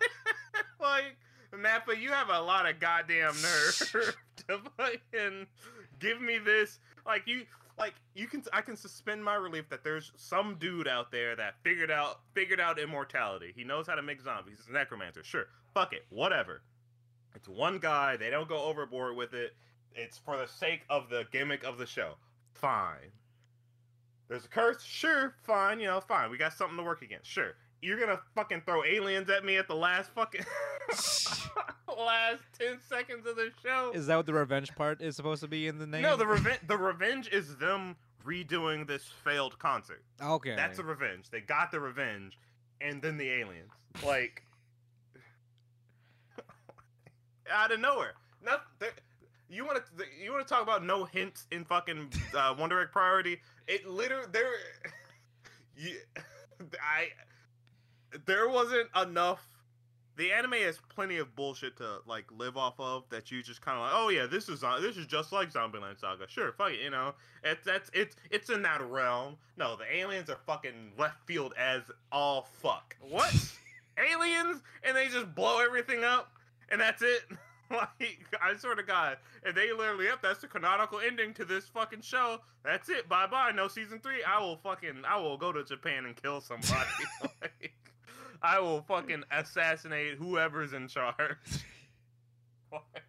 like Mappa, you have a lot of goddamn nerve to fucking give me this, like you. Like you can, I can suspend my relief that there's some dude out there that figured out figured out immortality. He knows how to make zombies. He's a necromancer. Sure, fuck it, whatever. It's one guy. They don't go overboard with it. It's for the sake of the gimmick of the show. Fine. There's a curse. Sure, fine. You know, fine. We got something to work against. Sure. You're gonna fucking throw aliens at me at the last fucking last ten seconds of the show. Is that what the revenge part is supposed to be in the name? no, the revenge. The revenge is them redoing this failed concert. Okay. That's a revenge. They got the revenge, and then the aliens. Like out of nowhere. Not there- you want to you want to talk about no hints in fucking uh, Wonder Egg Priority? It literally there. You, I there wasn't enough the anime has plenty of bullshit to like live off of that you just kind of like, oh yeah, this is uh, this is just like Zombieland Saga. Sure, fuck it, you know, it's that's it's it's in that realm. No, the aliens are fucking left field as all fuck. What aliens? And they just blow everything up, and that's it. like I swear to God, if they literally up, that's the canonical ending to this fucking show. That's it. Bye bye. No season three. I will fucking I will go to Japan and kill somebody. like, I will fucking assassinate whoever's in charge. Like,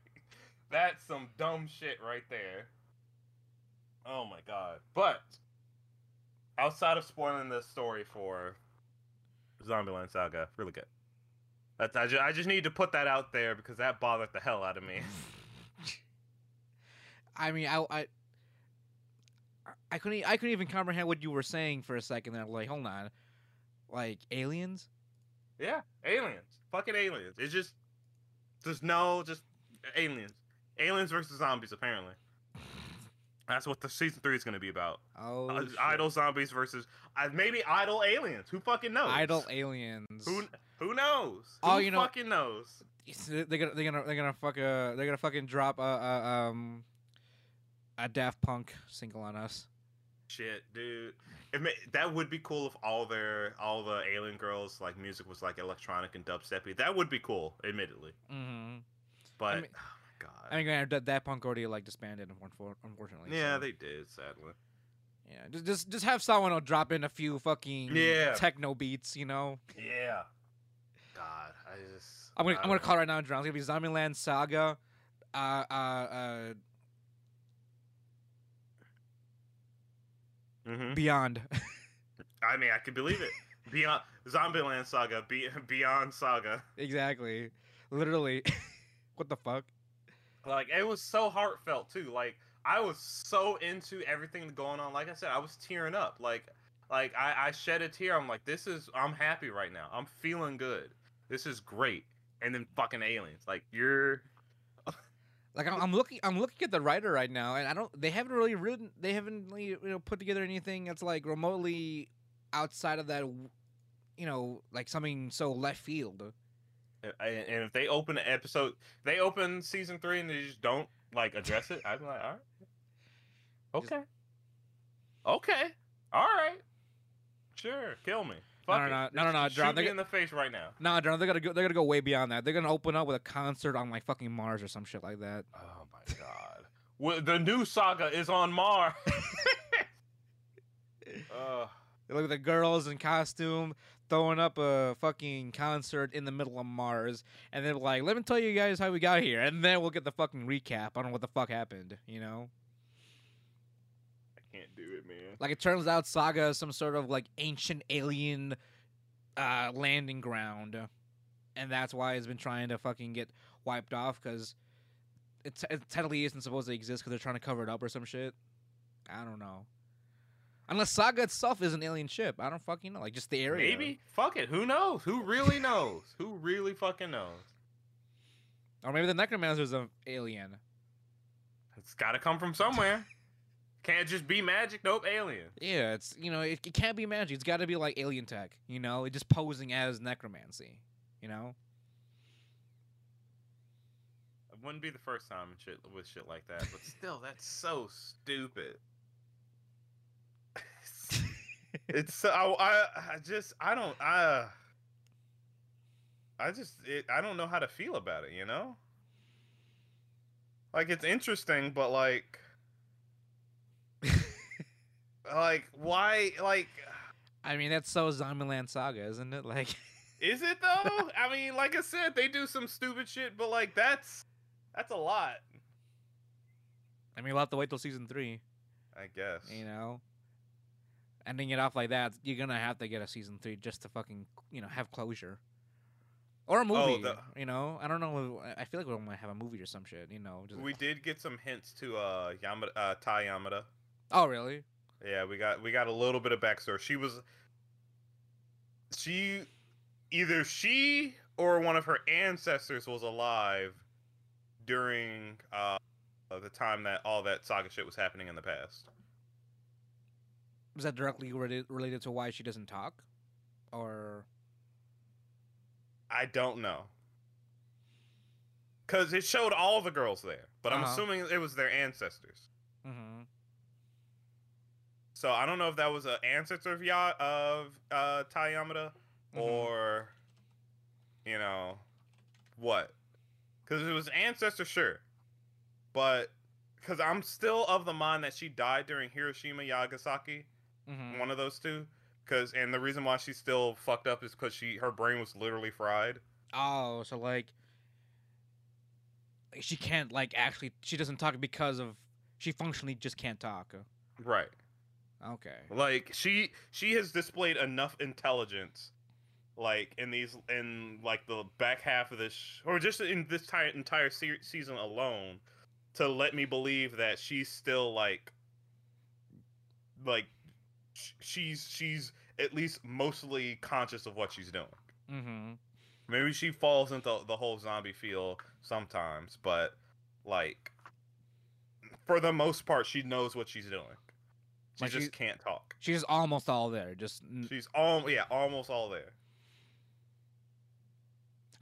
that's some dumb shit right there. Oh my god. But outside of spoiling the story for Zombieland Saga, really good. That's I just, I just need to put that out there because that bothered the hell out of me. I mean, I, I, I couldn't, I couldn't even comprehend what you were saying for a second. There, like, hold on, like aliens. yeah, aliens, fucking aliens. It's just, just no, just aliens, aliens versus zombies. Apparently, that's what the season three is going to be about. Oh, Uh, idle zombies versus uh, maybe idle aliens. Who fucking knows? idle aliens. Who who knows? Oh, Who you know- fucking knows? They're gonna, they're gonna, they're gonna fuck a, they're gonna fucking drop a, a um, a Daft Punk single on us. Shit, dude. It may, that would be cool if all their all the alien girls like music was like electronic and dubsteppy. That would be cool, admittedly. Mm-hmm. But mean- oh my god. I mean, granted, that Daft Punk already like disbanded, unfortunately. yeah, so, they did. Sadly. yeah, just, just, just have someone drop in a few fucking Yeah. techno beats, you know. Yeah. God, I just. I'm gonna, I'm gonna call it right now, John. It's gonna be Zombieland Saga, uh, uh, uh. Mhm. Beyond. I mean, I could believe it. Beyond Zombieland Saga, be, Beyond Saga. exactly. Literally. what the fuck? Like it was so heartfelt too. Like I was so into everything going on. Like I said, I was tearing up. Like like I, I shed a tear. I'm like, this is I'm happy right now. I'm feeling good. This is great. And then fucking aliens. Like you're Like I'm, looking, I'm looking at the writer right now, and I don't. They haven't really written. They haven't really, you know put together anything that's like remotely outside of that. You know, like something so left field. And and if they open an episode, they open season three and they just don't like address it. I'd be like, all right, okay, okay, all right, sure, kill me. No, Fuck no, it. no, no, no, no, John, me they in the face right now. Nah, John, they're gonna go. They're gonna go way beyond that. They're gonna open up with a concert on like fucking Mars or some shit like that. Oh my god. well, the new saga is on Mars. uh, They look at the girls in costume throwing up a fucking concert in the middle of Mars, and they're like, "Let me tell you guys how we got here," and then we'll get the fucking recap on what the fuck happened. You know, I can't do it, man. like it turns out Saga is some sort of like ancient alien uh, landing ground, and that's why it's been trying to fucking get wiped off because it, it technically isn't supposed to exist because they're trying to cover it up or some shit. I don't know. Unless Saga itself is an alien ship, I don't fucking know. Like just the area. Maybe. Fuck it. Who knows? Who really knows? Who really fucking knows? Or maybe the Necromancer's an alien. It's got to come from somewhere. Can't just be magic. Nope, alien. Yeah, it's you know it, it can't be magic. It's got to be like alien tech. You know, it just posing as necromancy. You know. It wouldn't be the first time shit with shit like that, but still, that's so stupid. It's I, I, I just I don't I I just it, I don't know how to feel about it. You know, like it's interesting, but like like why like I mean, that's so Zombieland Saga, isn't it? Like, Is it though? I mean, like I said, they do some stupid shit, but like that's that's a lot. I mean, we'll have to wait till season three. I guess. You know, ending it off like that, you're gonna have to get a season three just to fucking you know have closure. Or a movie, the- you know. I don't know. I feel like we might have a movie or some shit, you know. We did get some hints to uh Yamada, uh Tae Yamada. oh, really? Yeah, we got we got a little bit of backstory. She was she either she or one of her ancestors was alive during uh the time that all that saga shit was happening in the past. Was that directly related related to why she doesn't talk, or I don't know. because it showed all the girls there, but I'm Uh-huh. assuming it was their ancestors. Mm-hmm. So I don't know if that was an ancestor of ya of uh, Mhm. or you know what? Because it was ancestor, sure, but because I'm still of the mind that she died during Hiroshima Nagasaki, Mm-hmm. one of those two. Because and the reason why she's still fucked up is because she her brain was literally fried. Oh, so like she can't like actually she doesn't talk because of she functionally just can't talk. Right. Okay. Like she she has displayed enough intelligence, like in these in like the back half of this, sh- or just in this entire entire se- season alone, to let me believe that she's still like, like, she's she's at least mostly conscious of what she's doing. Mm-hmm. Maybe she falls into the whole zombie feel sometimes, but like, for the most part, she knows what she's doing. She Like, just she- can't talk. She's almost all there. Just She's all yeah, almost all there.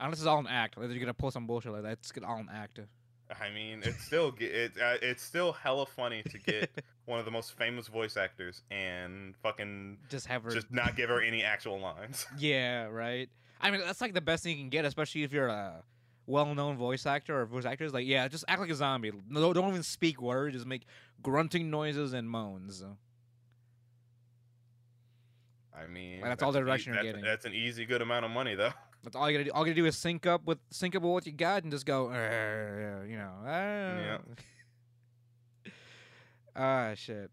unless it's all an act. Like, you're gonna pull some bullshit like that. It's all an act. I mean, it's still ge- it, uh, it's still hella funny to get one of the most famous voice actors and fucking Just have her. just not give her any actual lines. Yeah. Right. I mean, that's like the best thing you can get, especially if you're a well-known voice actor or voice actors. Like, yeah, just act like a zombie. No, don't even speak words. Just make grunting noises and moans. I mean, Like, that's all the direction you're that's- getting. That's an easy good amount of money though. That's all you gotta do. All you gotta do is sync up with sync up with what you got and just go, "Uh," you know. Uh. Ah, shit.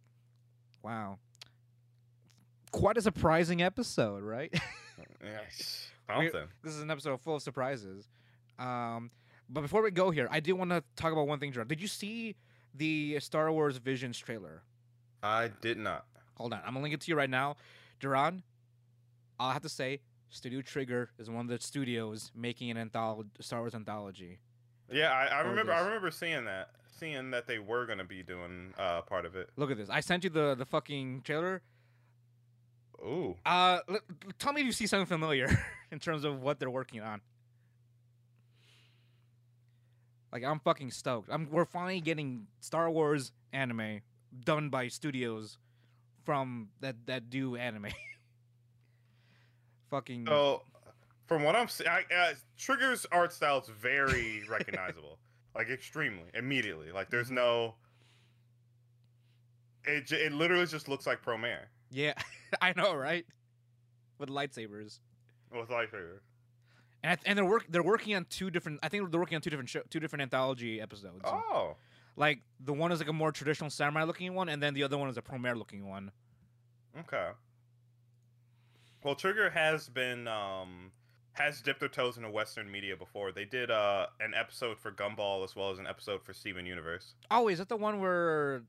Wow. Quite a surprising episode, right? Yes, something. this is an episode full of surprises. Um, but before we go here, I do want to talk about one thing, John. Did you see the Star Wars Visions trailer? I did not. Hold on, I'm gonna link it to you right now, Duran. I'll have to say, Studio Trigger is one of the studios making an antholo- Star Wars anthology. Yeah, I, I remember. I remember seeing that, seeing that they were gonna be doing uh part of it. Look at this. I sent you the the fucking trailer. Ooh, Uh, l- l- tell me if you see something familiar in terms of what they're working on. Like I'm fucking stoked. I'm we're finally getting Star Wars anime done by studios from that that do anime. fucking So, from what I'm seeing, uh, Trigger's art style is very recognizable, like extremely immediately. Like there's no, it j- it literally just looks like Promare yeah, I know, right? With lightsabers. with lightsaber. And I th- and they're work they're working on two different I think they're working on two different show, two different anthology episodes. Oh, Like the one is like a more traditional samurai looking one and then the other one is a Promare looking one. okay. Well, Trigger has been um has dipped their toes into Western media before. They did uh an episode for Gumball as well as an episode for Steven Universe. Oh, is that the one where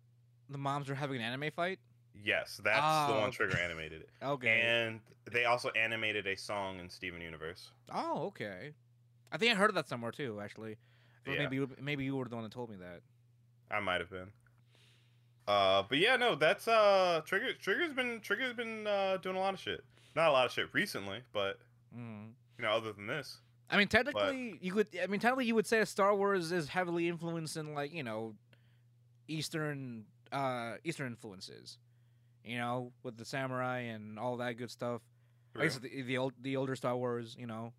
the moms are having an anime fight? Yes, that's the Oh, one okay. Trigger animated. Okay. And they also animated a song in Steven Universe. oh, okay. I think I heard of that somewhere too, actually. Yeah. maybe you, maybe you were the one that told me that. I might have been. Uh, but yeah, no, that's uh, Trigger. Trigger's been Trigger's been uh doing a lot of shit. Not a lot of shit recently, but Mm. you know, other than this, I mean, technically, you could. I mean, technically, you would say Star Wars is heavily influenced in like you know, Eastern uh Eastern influences. You know, with the samurai and all that good stuff. I guess the, the old the older Star Wars, you know,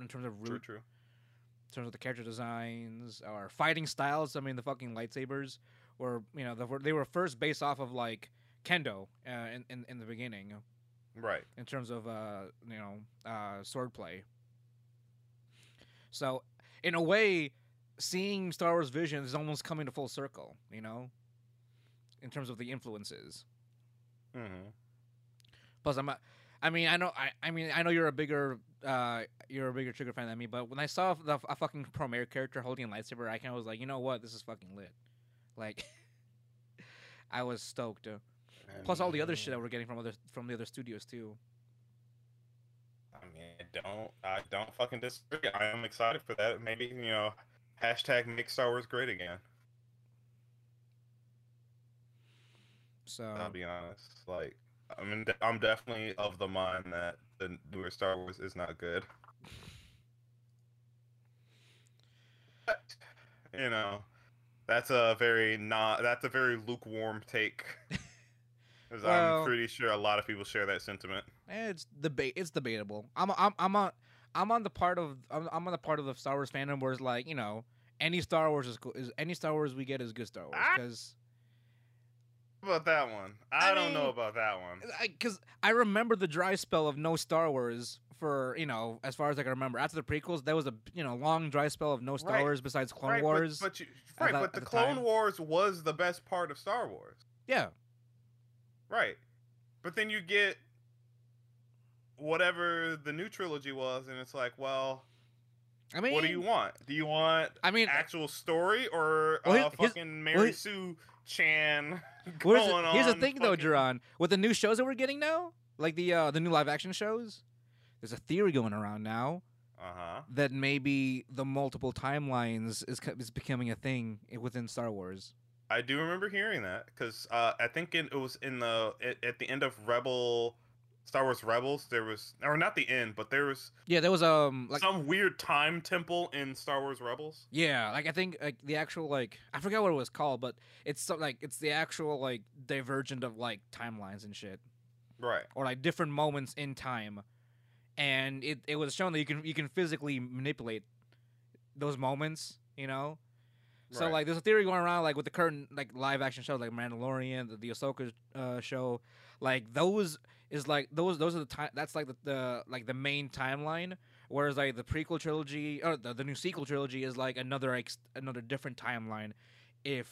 in terms of root, true, true. in terms of the character designs or fighting styles. I mean, the fucking lightsabers were you know the, they were first based off of like kendo uh, in, in in the beginning Right. in terms of uh you know uh swordplay. So in a way, seeing Star Wars Vision is almost coming to full circle. You know, in terms of the influences. Mm-hmm. Plus, I'm. A, I mean, I know. I, I mean, I know you're a bigger, uh, you're a bigger Trigger fan than me. But when I saw the a fucking Promare character holding a lightsaber, I kind of was like, you know what, this is fucking lit. Like, I was stoked. Plus, all the other shit that we're getting from other from the other studios too. I mean, I don't I don't fucking disagree. I am excited for that. Maybe you know, hashtag make Star Wars great again. So I'll be honest. Like, I mean, I'm definitely of the mind that the newer Star Wars is not good. But you know, that's a very not that's a very lukewarm take. Because Well- I'm pretty sure a lot of people share that sentiment. Eh, it's debate. It's debatable. I'm I'm I'm on I'm on the part of I'm, I'm on the part of the Star Wars fandom where it's like you know any Star Wars is, cool, is any Star Wars we get is good Star Wars Ah. because How about that one? I, I don't know about that one. because I, remember the dry spell of no Star Wars for you know as far as I can remember after the prequels there was a you know long dry spell of no Star Right. Wars besides Clone right, Wars. But, but you, right, that- but the the Clone time. Wars was the best part of Star Wars. yeah, Right. But then you get whatever the new trilogy was, and it's like, well, I mean what do you want? Do you want I mean actual story or Well, uh, fucking Mary well, he- Sue Chan going here's, the, here's the on thing, though, fucking- Duran. With the new shows that we're getting now, like the uh, the new live action shows, there's a theory going around now Uh-huh. that maybe the multiple timelines is is becoming a thing within Star Wars. I do remember hearing that because uh, I think it, it was in the at, at the end of Rebel, Star Wars Rebels. There was, or not the end, but there was Yeah, there was um like some weird time temple in Star Wars Rebels. yeah, like I think like the actual like I forgot what it was called, but it's some, like it's the actual like divergent of like timelines and shit, Right. or like different moments in time, and it it was shown that you can you can physically manipulate those moments, you know. So Right. like, there's a theory going around like with the current like live action shows like Mandalorian, the, the Ahsoka uh, show, like those is like those those are the time that's like the, the like the main timeline. Whereas like the prequel trilogy or the, the new sequel trilogy is like another ex- another different timeline. If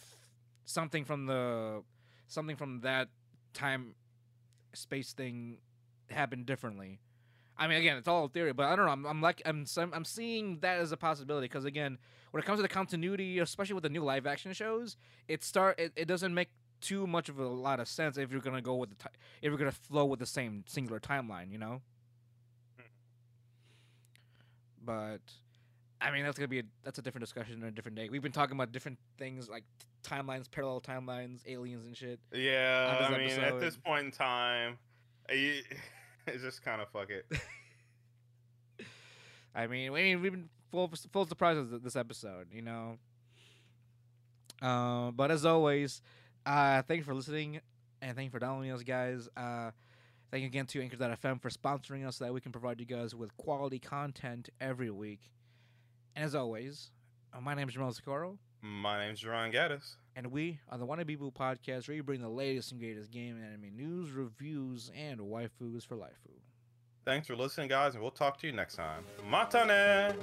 something from the something from that time space thing happened differently. I mean, again, it's all theory, but I don't know. I'm, I'm like, I'm, I'm seeing that as a possibility because again, when it comes to the continuity, especially with the new live action shows, it start, it, it doesn't make too much of a lot of sense if you're gonna go with the, ti if you're gonna flow with the same singular timeline, you know. Hmm. But, I mean, that's gonna be a, that's a different discussion on a different day. We've been talking about different things like t- timelines, parallel timelines, aliens, and shit. Yeah, I mean, at this point in time, I- it's just kind of fuck it. I mean, I mean, we've been full full surprises this episode, you know. Uh, but as always, uh, thank you for listening and thank you for downloading us, guys. Uh, thank you again to Anchor.fm for sponsoring us so that we can provide you guys with quality content every week. And as always, uh, my name is Jamal Socorro, My name is Jerron Gaddis. And we are the Wanna Boo podcast where you bring the latest and greatest game and anime news, reviews, and waifus for life. Thanks for listening, guys, and we'll talk to you next time. Matane!